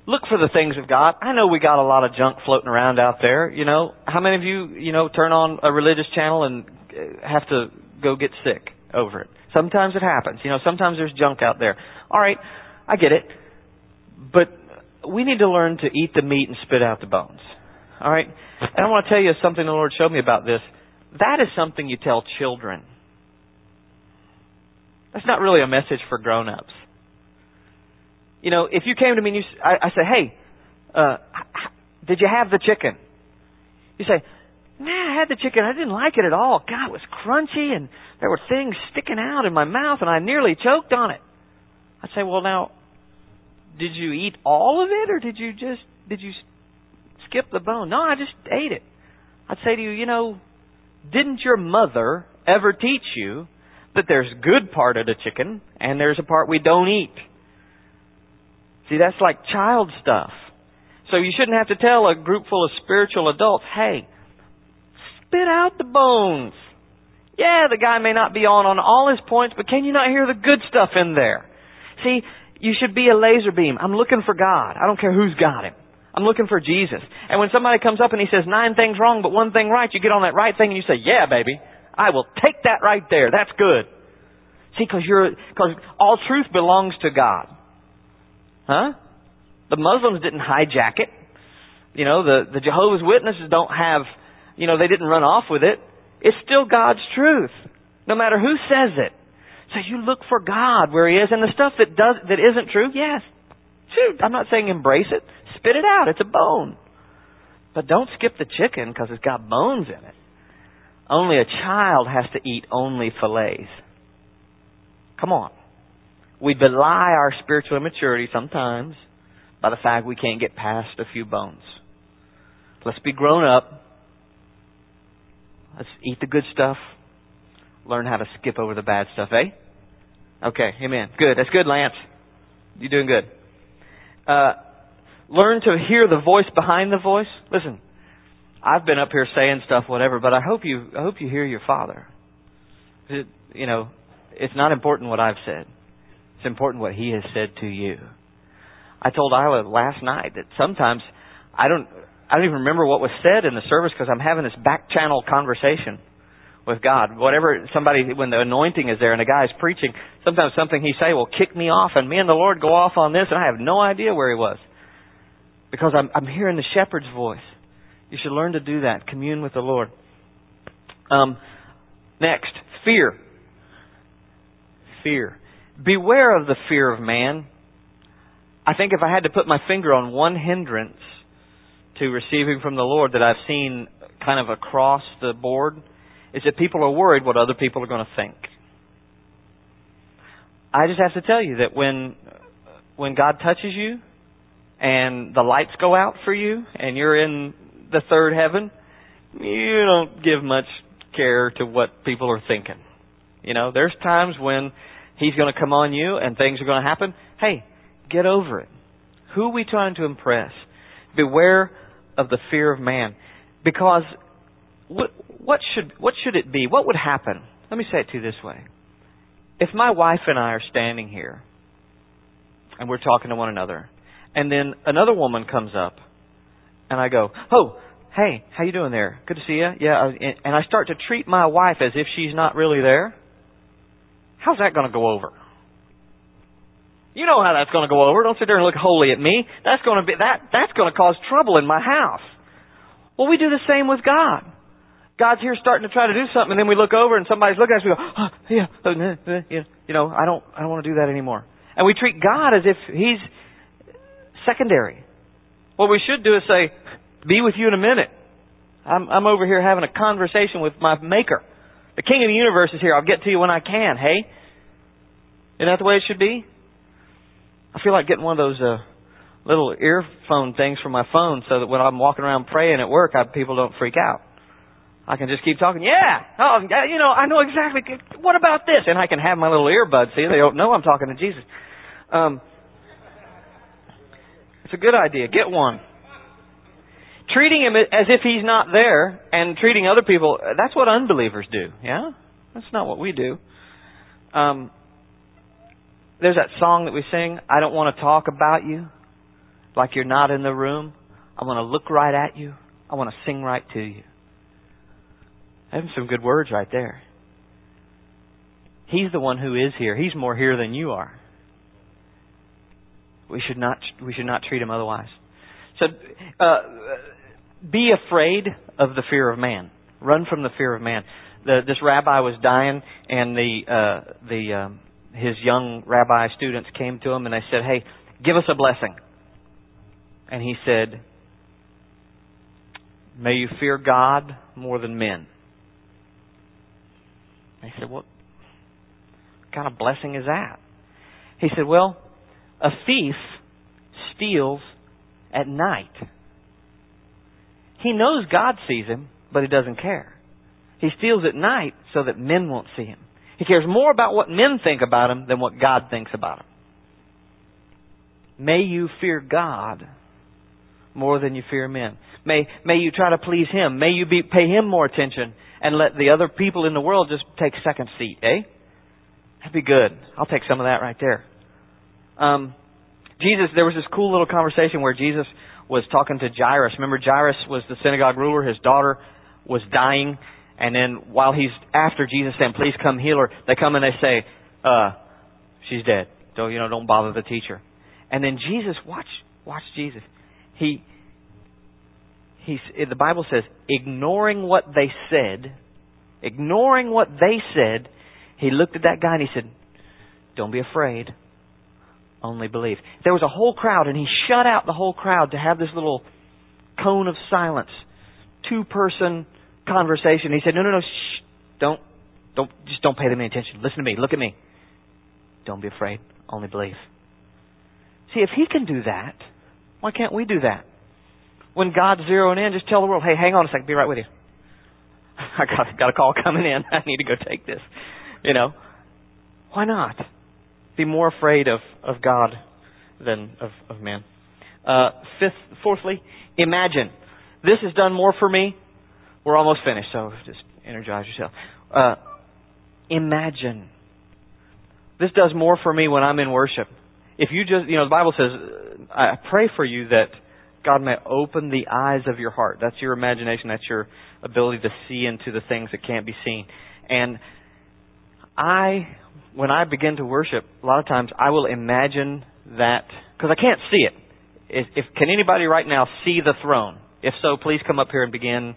look for the things of God. I know we got a lot of junk floating around out there. You know, how many of you, you know, turn on a religious channel and uh, have to go get sick over it? Sometimes it happens. You know, sometimes there's junk out there. All right, I get it. But we need to learn to eat the meat and spit out the bones. All right? And I want to tell you something the Lord showed me about this. That is something you tell children. That's not really a message for grown-ups you know, if you came to me and you, I, I say, hey, uh, did you have the chicken? You say, man, I had the chicken. I didn't like it at all. God, it was crunchy and there were things sticking out in my mouth and I nearly choked on it. I'd say, well, now, did you eat all of it or did you just, did you skip the bone? No, I just ate it. I'd say to you, you know, didn't your mother ever teach you that there's good part of the chicken and there's a part we don't eat? See, that's like child stuff. So you shouldn't have to tell a group full of spiritual adults, hey, spit out the bones. Yeah, the guy may not be on on all his points, but can you not hear the good stuff in there? See, you should be a laser beam. I'm looking for God. I don't care who's got him. I'm looking for Jesus. And when somebody comes up and he says nine things wrong but one thing right, you get on that right thing and you say, yeah, baby, I will take that right there. That's good. See, because you're, because all truth belongs to God. Huh? The Muslims didn't hijack it. You know, the, the Jehovah's Witnesses don't have, you know, they didn't run off with it. It's still God's truth, no matter who says it. So you look for God where He is, and the stuff that does that isn't true, yes, shoot. I'm not saying embrace it, spit it out. It's a bone, but don't skip the chicken because it's got bones in it. Only a child has to eat only fillets. Come on. We belie our spiritual immaturity sometimes by the fact we can't get past a few bones. Let's be grown up. Let's eat the good stuff. Learn how to skip over the bad stuff, eh? Okay, amen. Good. That's good, Lance. You're doing good. Uh, learn to hear the voice behind the voice. Listen, I've been up here saying stuff, whatever, but I hope you, I hope you hear your father. It, you know, it's not important what I've said. It's important what he has said to you. I told Isla last night that sometimes I don't, I don't even remember what was said in the service because I'm having this back channel conversation with God. Whatever somebody, when the anointing is there and a guy is preaching, sometimes something he say will kick me off and me and the Lord go off on this and I have no idea where he was. Because I'm, I'm hearing the shepherd's voice. You should learn to do that. Commune with the Lord. Um, next, fear. Fear. Beware of the fear of man. I think if I had to put my finger on one hindrance to receiving from the Lord that I've seen kind of across the board, is that people are worried what other people are going to think. I just have to tell you that when when God touches you and the lights go out for you and you're in the third heaven, you don't give much care to what people are thinking. You know, there's times when he's going to come on you and things are going to happen. Hey, get over it. Who are we trying to impress? Beware of the fear of man. Because what, what should what should it be? What would happen? Let me say it to you this way. If my wife and I are standing here and we're talking to one another, and then another woman comes up and I go, "Oh, hey, how you doing there? Good to see you." Yeah, and I start to treat my wife as if she's not really there. How's that going to go over? You know how that's going to go over. Don't sit there and look holy at me. That's going to be that that's going to cause trouble in my house. Well, we do the same with God. God's here starting to try to do something, and then we look over and somebody's looking at us. We go, oh, yeah, oh, you know, I don't, I don't want to do that anymore. And we treat God as if He's secondary. What we should do is say, "Be with you in a minute." I'm, I'm over here having a conversation with my Maker. The King of the universe is here. I'll get to you when I can. Hey, isn't that the way it should be? I feel like getting one of those uh, little earphone things for my phone so that when I'm walking around praying at work, I, people don't freak out. I can just keep talking. Yeah. Oh, you know, I know exactly. What about this? And I can have my little earbuds. See, they don't know I'm talking to Jesus. Um, it's a good idea. Get one. Treating him as if he's not there and treating other people, that's what unbelievers do. Yeah? That's not what we do. Um, there's that song that we sing, I don't want to talk about you like you're not in the room. I want to look right at you. I want to sing right to you. Having some good words right there. He's the one who is here. He's more here than you are. We should not we should not treat him otherwise. So uh, be afraid of the fear of man. Run from the fear of man. The, this rabbi was dying, and the uh, the um, his young rabbi students came to him and they said, "Hey, give us a blessing." And he said, "May you fear God more than men." They said, "What kind of blessing is that?" He said, "Well, a thief steals at night. He knows God sees him, but he doesn't care. He steals at night so that men won't see him. He cares more about what men think about him than what God thinks about him. May you fear God more than you fear men. May, may you try to please Him. May you be, pay Him more attention and let the other people in the world just take second seat, eh? That'd be good. I'll take some of that right there. Um, Jesus, there was this cool little conversation where Jesus was talking to Jairus. Remember, Jairus was the synagogue ruler. His daughter was dying. And then while he's after Jesus saying, please come heal her, they come and they say, uh, she's dead. Don't, you know, don't bother the teacher. And then Jesus, watch, watch Jesus. He, he's, the Bible says, ignoring what they said, ignoring what they said, he looked at that guy and he said, don't be afraid. Only believe. There was a whole crowd and he shut out the whole crowd to have this little cone of silence. Two person conversation. He said, no, no, no, shh, don't, don't, just don't pay them any attention. Listen to me. Look at me. Don't be afraid. Only believe. See, if he can do that, why can't we do that? When God's zeroing in, just tell the world, hey, hang on a second, be right with you. I got, got a call coming in. I need to go take this. You know, why not? Be more afraid of, of God than of, of man. Uh, fifth, fourthly, imagine. This has done more for me. We're almost finished, so just energize yourself. Uh, imagine. This does more for me when I'm in worship. If you just, you know, the Bible says, I pray for you that God may open the eyes of your heart. That's your imagination. That's your ability to see into the things that can't be seen. And I, when I begin to worship, a lot of times I will imagine that because I can't see it. If, if can anybody right now see the throne? If so, please come up here and begin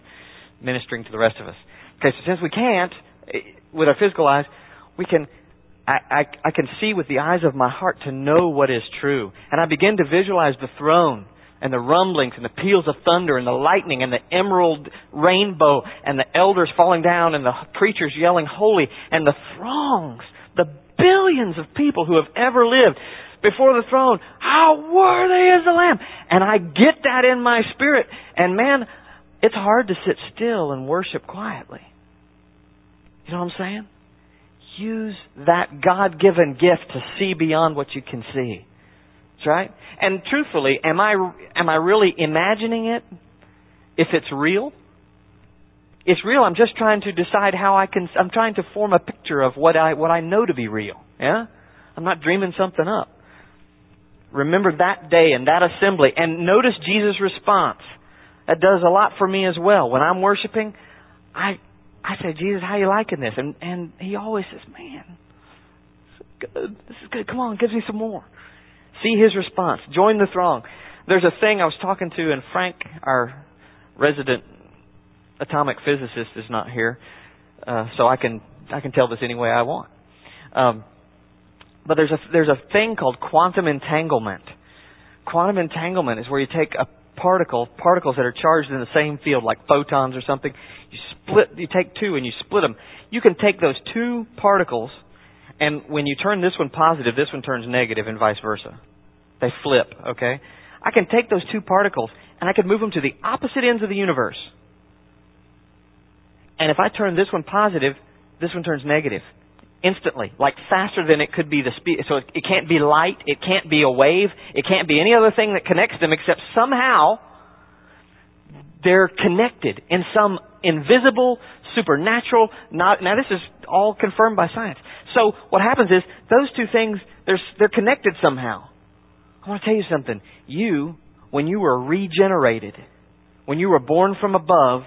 ministering to the rest of us. Okay, so since we can't eh, with our physical eyes, we can. I, I, I can see with the eyes of my heart to know what is true. And I begin to visualize the throne and the rumblings and the peals of thunder and the lightning and the emerald rainbow and the elders falling down and the preachers yelling holy and the throngs, the billions of people who have ever lived before the throne. How worthy is the Lamb? And I get that in my spirit. And man, it's hard to sit still and worship quietly. You know what I'm saying? Use that God given gift to see beyond what you can see. That's right. And truthfully, am I am I really imagining it? If it's real, it's real. I'm just trying to decide how I can. I'm trying to form a picture of what I what I know to be real. Yeah, I'm not dreaming something up. Remember that day and that assembly, and notice Jesus' response. That does a lot for me as well. When I'm worshiping, I I say, Jesus, how you liking this? And and he always says, Man, this is good. This is good. Come on, gives me some more. See his response. Join the throng. There's a thing I was talking to, and Frank, our resident atomic physicist, is not here, uh, so I can I can tell this any way I want. Um, but there's a there's a thing called quantum entanglement. Quantum entanglement is where you take a particle, particles that are charged in the same field, like photons or something. You split, you take two and you split them. You can take those two particles, and when you turn this one positive, this one turns negative, and vice versa. They flip, okay? I can take those two particles and I can move them to the opposite ends of the universe. And if I turn this one positive, this one turns negative. Instantly, like faster than it could be the speed. So it, it can't be light, it can't be a wave, it can't be any other thing that connects them except somehow they're connected in some invisible, supernatural, not, now this is all confirmed by science. So what happens is those two things, they're, they're connected somehow. I want to tell you something. You, when you were regenerated, when you were born from above,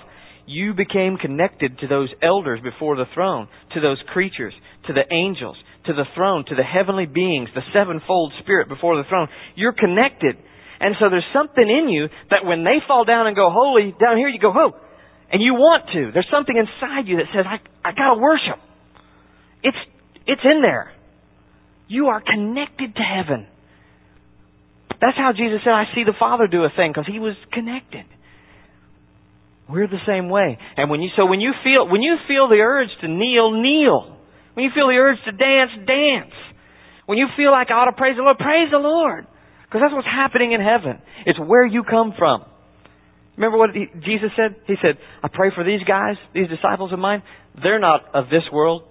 you became connected to those elders before the throne, to those creatures, to the angels, to the throne, to the heavenly beings, the sevenfold spirit before the throne. You're connected. And so there's something in you that when they fall down and go holy, down here you go, oh, and you want to. There's something inside you that says, I, I gotta worship. It's, it's in there. You are connected to heaven. That's how Jesus said, I see the Father do a thing, because he was connected. We're the same way. And when you, so when you feel, when you feel the urge to kneel, kneel. When you feel the urge to dance, dance. When you feel like I ought to praise the Lord, praise the Lord. Because that's what's happening in heaven. It's where you come from. Remember what he, Jesus said? He said, I pray for these guys, these disciples of mine. They're not of this world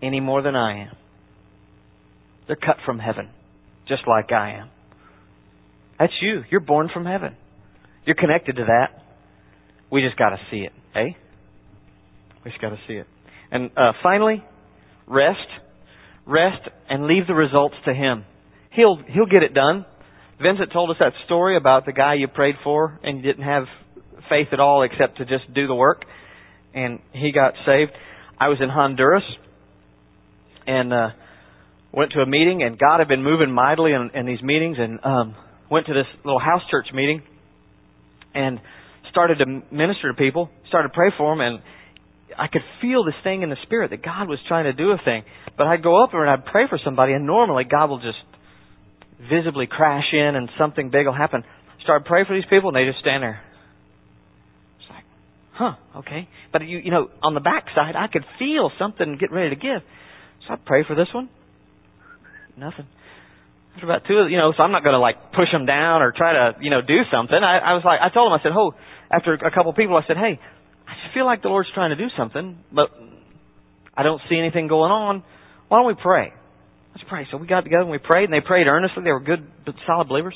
any more than I am. They're cut from heaven, just like I am. That's you. You're born from heaven. You're connected to that. We just got to see it, eh? We just got to see it. And uh, finally, rest, rest, and leave the results to Him. He'll He'll get it done. Vincent told us that story about the guy you prayed for and didn't have faith at all except to just do the work, and he got saved. I was in Honduras and uh, went to a meeting, and God had been moving mightily in, in these meetings, and um, went to this little house church meeting and started to minister to people, started to pray for them, and I could feel this thing in the spirit that God was trying to do a thing. But I'd go up there and I'd pray for somebody, and normally God will just visibly crash in and something big will happen. Started praying for these people, and they just stand there. It's like, huh, okay. But you, you know, on the backside, I could feel something getting ready to give. So I'd pray for this one. Nothing. After about two, you know, so I'm not going to like push them down or try to, you know, do something. I, I was like, I told him, I said, oh, after a couple of people, I said, hey, I just feel like the Lord's trying to do something, but I don't see anything going on. Why don't we pray? Let's pray. So we got together and we prayed, and they prayed earnestly. They were good, but solid believers.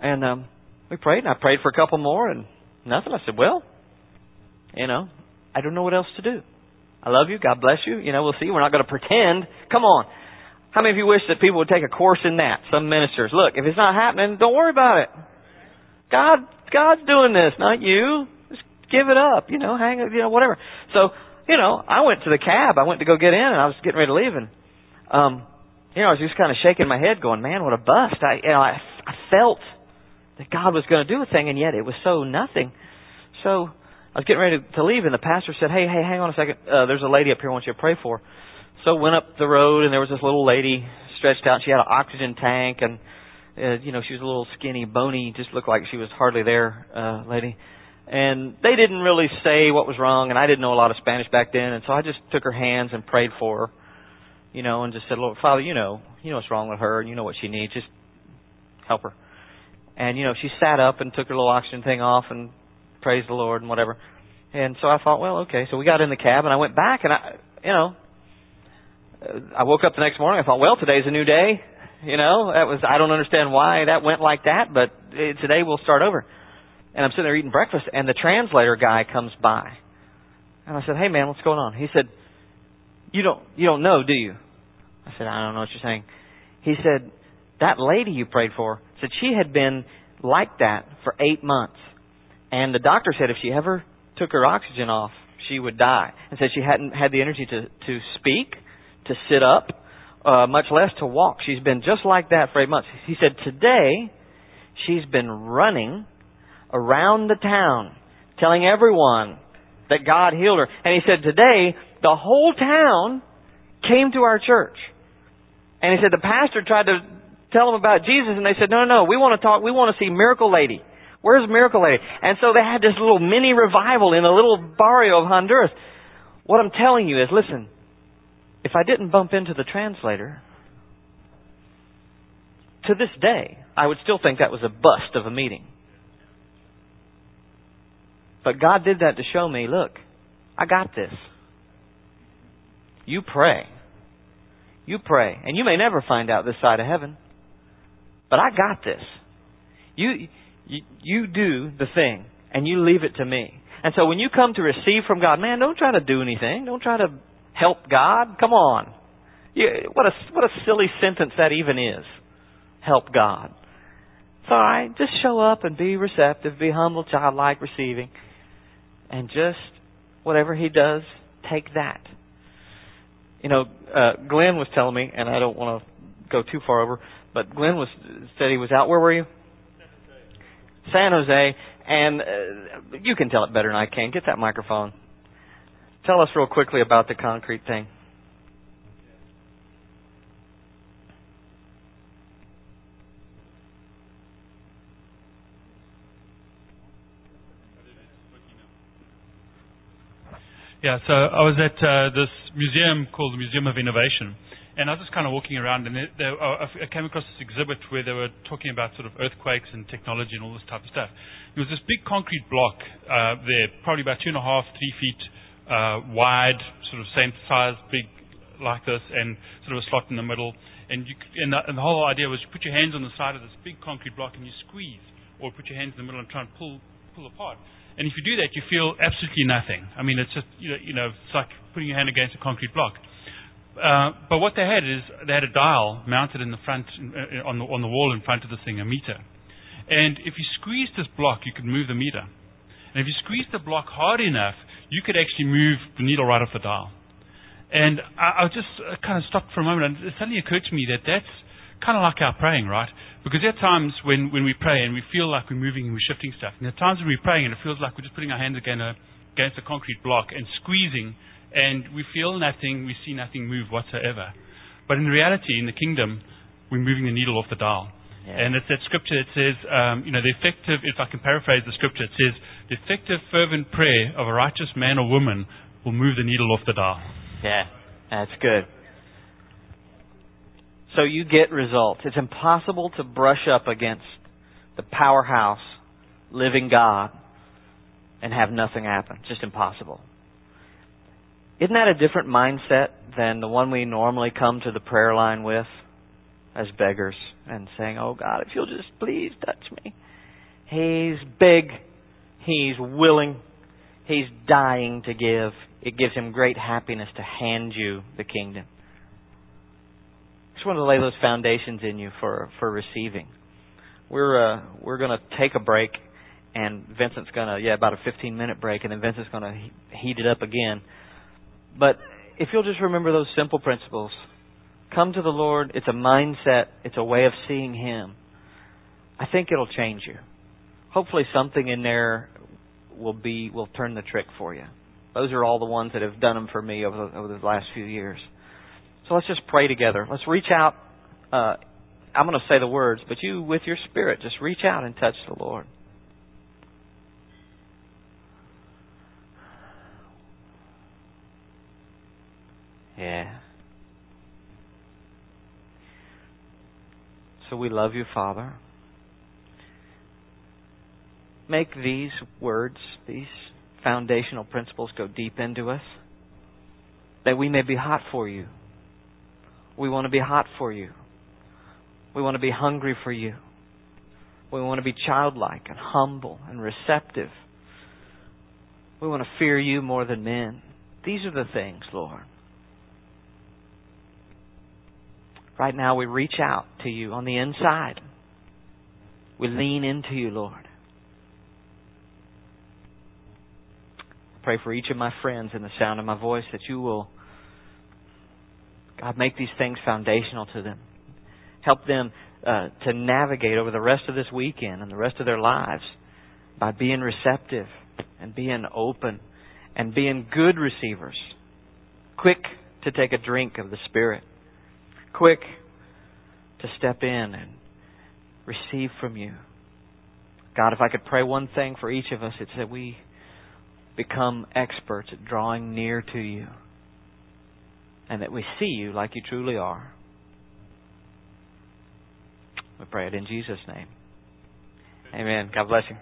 And um, we prayed, and I prayed for a couple more, and nothing. I said, well, you know, I don't know what else to do. I love you. God bless you. You know, we'll see. We're not going to pretend. Come on. How many of you wish that people would take a course in that? Some ministers. Look, if it's not happening, don't worry about it. God, God's doing this, not you. Just give it up. You know, hang it. You know, whatever. So, you know, I went to the cab. I went to go get in, and I was getting ready to leave, and um, you know, I was just kind of shaking my head, going, "Man, what a bust!" I, you know, I, I felt that God was going to do a thing, and yet it was so nothing. So I was getting ready to leave, and the pastor said, "Hey, hey, hang on a second. Uh, there's a lady up here I want you to pray for." So went up the road, and there was this little lady stretched out. She had an oxygen tank, and uh, you know, she was a little skinny, bony, just looked like she was hardly there, uh, lady. And they didn't really say what was wrong, and I didn't know a lot of Spanish back then, and so I just took her hands and prayed for her you know, and just said, Lord, Father, you know, you know what's wrong with her, and you know what she needs. Just help her. And you know, she sat up and took her little oxygen thing off and praised the Lord and whatever. And so I thought, well, okay. So we got in the cab and I went back and I, you know, I woke up the next morning. I thought, well, today's a new day. You know, that was I don't understand why that went like that, but today we'll start over. And I'm sitting there eating breakfast, and the translator guy comes by, and I said, "Hey, man, what's going on?" He said, "You don't you don't know, do you?" I said, I don't know what you're saying. He said, that lady you prayed for said she had been like that for eight months. And the doctor said if she ever took her oxygen off, she would die. And said she hadn't had the energy to, to speak, to sit up, uh, much less to walk. She's been just like that for eight months. He said today she's been running around the town telling everyone that God healed her. And he said today the whole town came to our church. And he said the pastor tried to tell them about Jesus, and they said, no, no, no, we want to talk, we want to see Miracle Lady. Where's Miracle Lady? And so they had this little mini revival in a little barrio of Honduras. What I'm telling you is, listen, if I didn't bump into the translator, to this day, I would still think that was a bust of a meeting. But God did that to show me, look, I got this. You pray. You pray. And you may never find out this side of heaven. But I got this. You, you, you do the thing and you leave it to me. And so when you come to receive from God, man, don't try to do anything. Don't try to help God. Come on. You, what a what a silly sentence that even is. Help God. It's all right. Just show up and be receptive, be humble, childlike, receiving, and just whatever He does, take that. You know, uh, Glenn was telling me, and I don't want to go too far over, but Glenn was said he was out. Where were you? San Jose, San Jose, and uh, you can tell it better than I can. Get that microphone. Tell us real quickly about the concrete thing. Yeah, so I was at uh, this museum called the Museum of Innovation, and I was just kind of walking around, and they, they, I came across this exhibit where they were talking about sort of earthquakes and technology and all this type of stuff. There was this big concrete block uh, there, probably about two and a half, three feet uh, wide, sort of same size, big like this, and sort of a slot in the middle. And, you, and, the, and the whole idea was you put your hands on the side of this big concrete block and you squeeze, or put your hands in the middle and try and pull pull apart. And if you do that, you feel absolutely nothing. I mean, it's just, you know, you know it's like putting your hand against a concrete block. Uh, but what they had is they had a dial mounted in the front, uh, on, the, on the wall in front of the thing, a meter. And if you squeezed this block, you could move the meter. And if you squeezed the block hard enough, you could actually move the needle right off the dial. And I, I just uh, kind of stopped for a moment, and it suddenly occurred to me that that's kind of like our praying, right? Because there are times when, when we pray and we feel like we're moving and we're shifting stuff. And there are times when we're praying and it feels like we're just putting our hands against a, against a concrete block and squeezing, and we feel nothing, we see nothing move whatsoever. But in reality, in the kingdom, we're moving the needle off the dial. Yeah. And it's that scripture that says, um, you know, the effective, if I can paraphrase the scripture, it says, the effective fervent prayer of a righteous man or woman will move the needle off the dial. Yeah, that's good. So you get results. It's impossible to brush up against the powerhouse, living God and have nothing happen. It's just impossible. Isn't that a different mindset than the one we normally come to the prayer line with as beggars and saying, Oh God, if you'll just please touch me. He's big. He's willing. He's dying to give. It gives him great happiness to hand you the kingdom. Just want to lay those foundations in you for for receiving. We're uh, we're going to take a break, and Vincent's going to yeah about a 15 minute break, and then Vincent's going to heat it up again. But if you'll just remember those simple principles, come to the Lord. It's a mindset. It's a way of seeing Him. I think it'll change you. Hopefully, something in there will be will turn the trick for you. Those are all the ones that have done them for me over the, over the last few years. So let's just pray together. Let's reach out. Uh, I'm going to say the words, but you, with your spirit, just reach out and touch the Lord. Yeah. So we love you, Father. Make these words, these foundational principles, go deep into us, that we may be hot for you we want to be hot for you. We want to be hungry for you. We want to be childlike and humble and receptive. We want to fear you more than men. These are the things, Lord. Right now, we reach out to you on the inside. We lean into you, Lord. Pray for each of my friends in the sound of my voice that you will God, make these things foundational to them. Help them uh, to navigate over the rest of this weekend and the rest of their lives by being receptive and being open and being good receivers. Quick to take a drink of the Spirit. Quick to step in and receive from you. God, if I could pray one thing for each of us, it's that we become experts at drawing near to you and that we see you like you truly are. We pray it in Jesus' name. Amen. God bless you.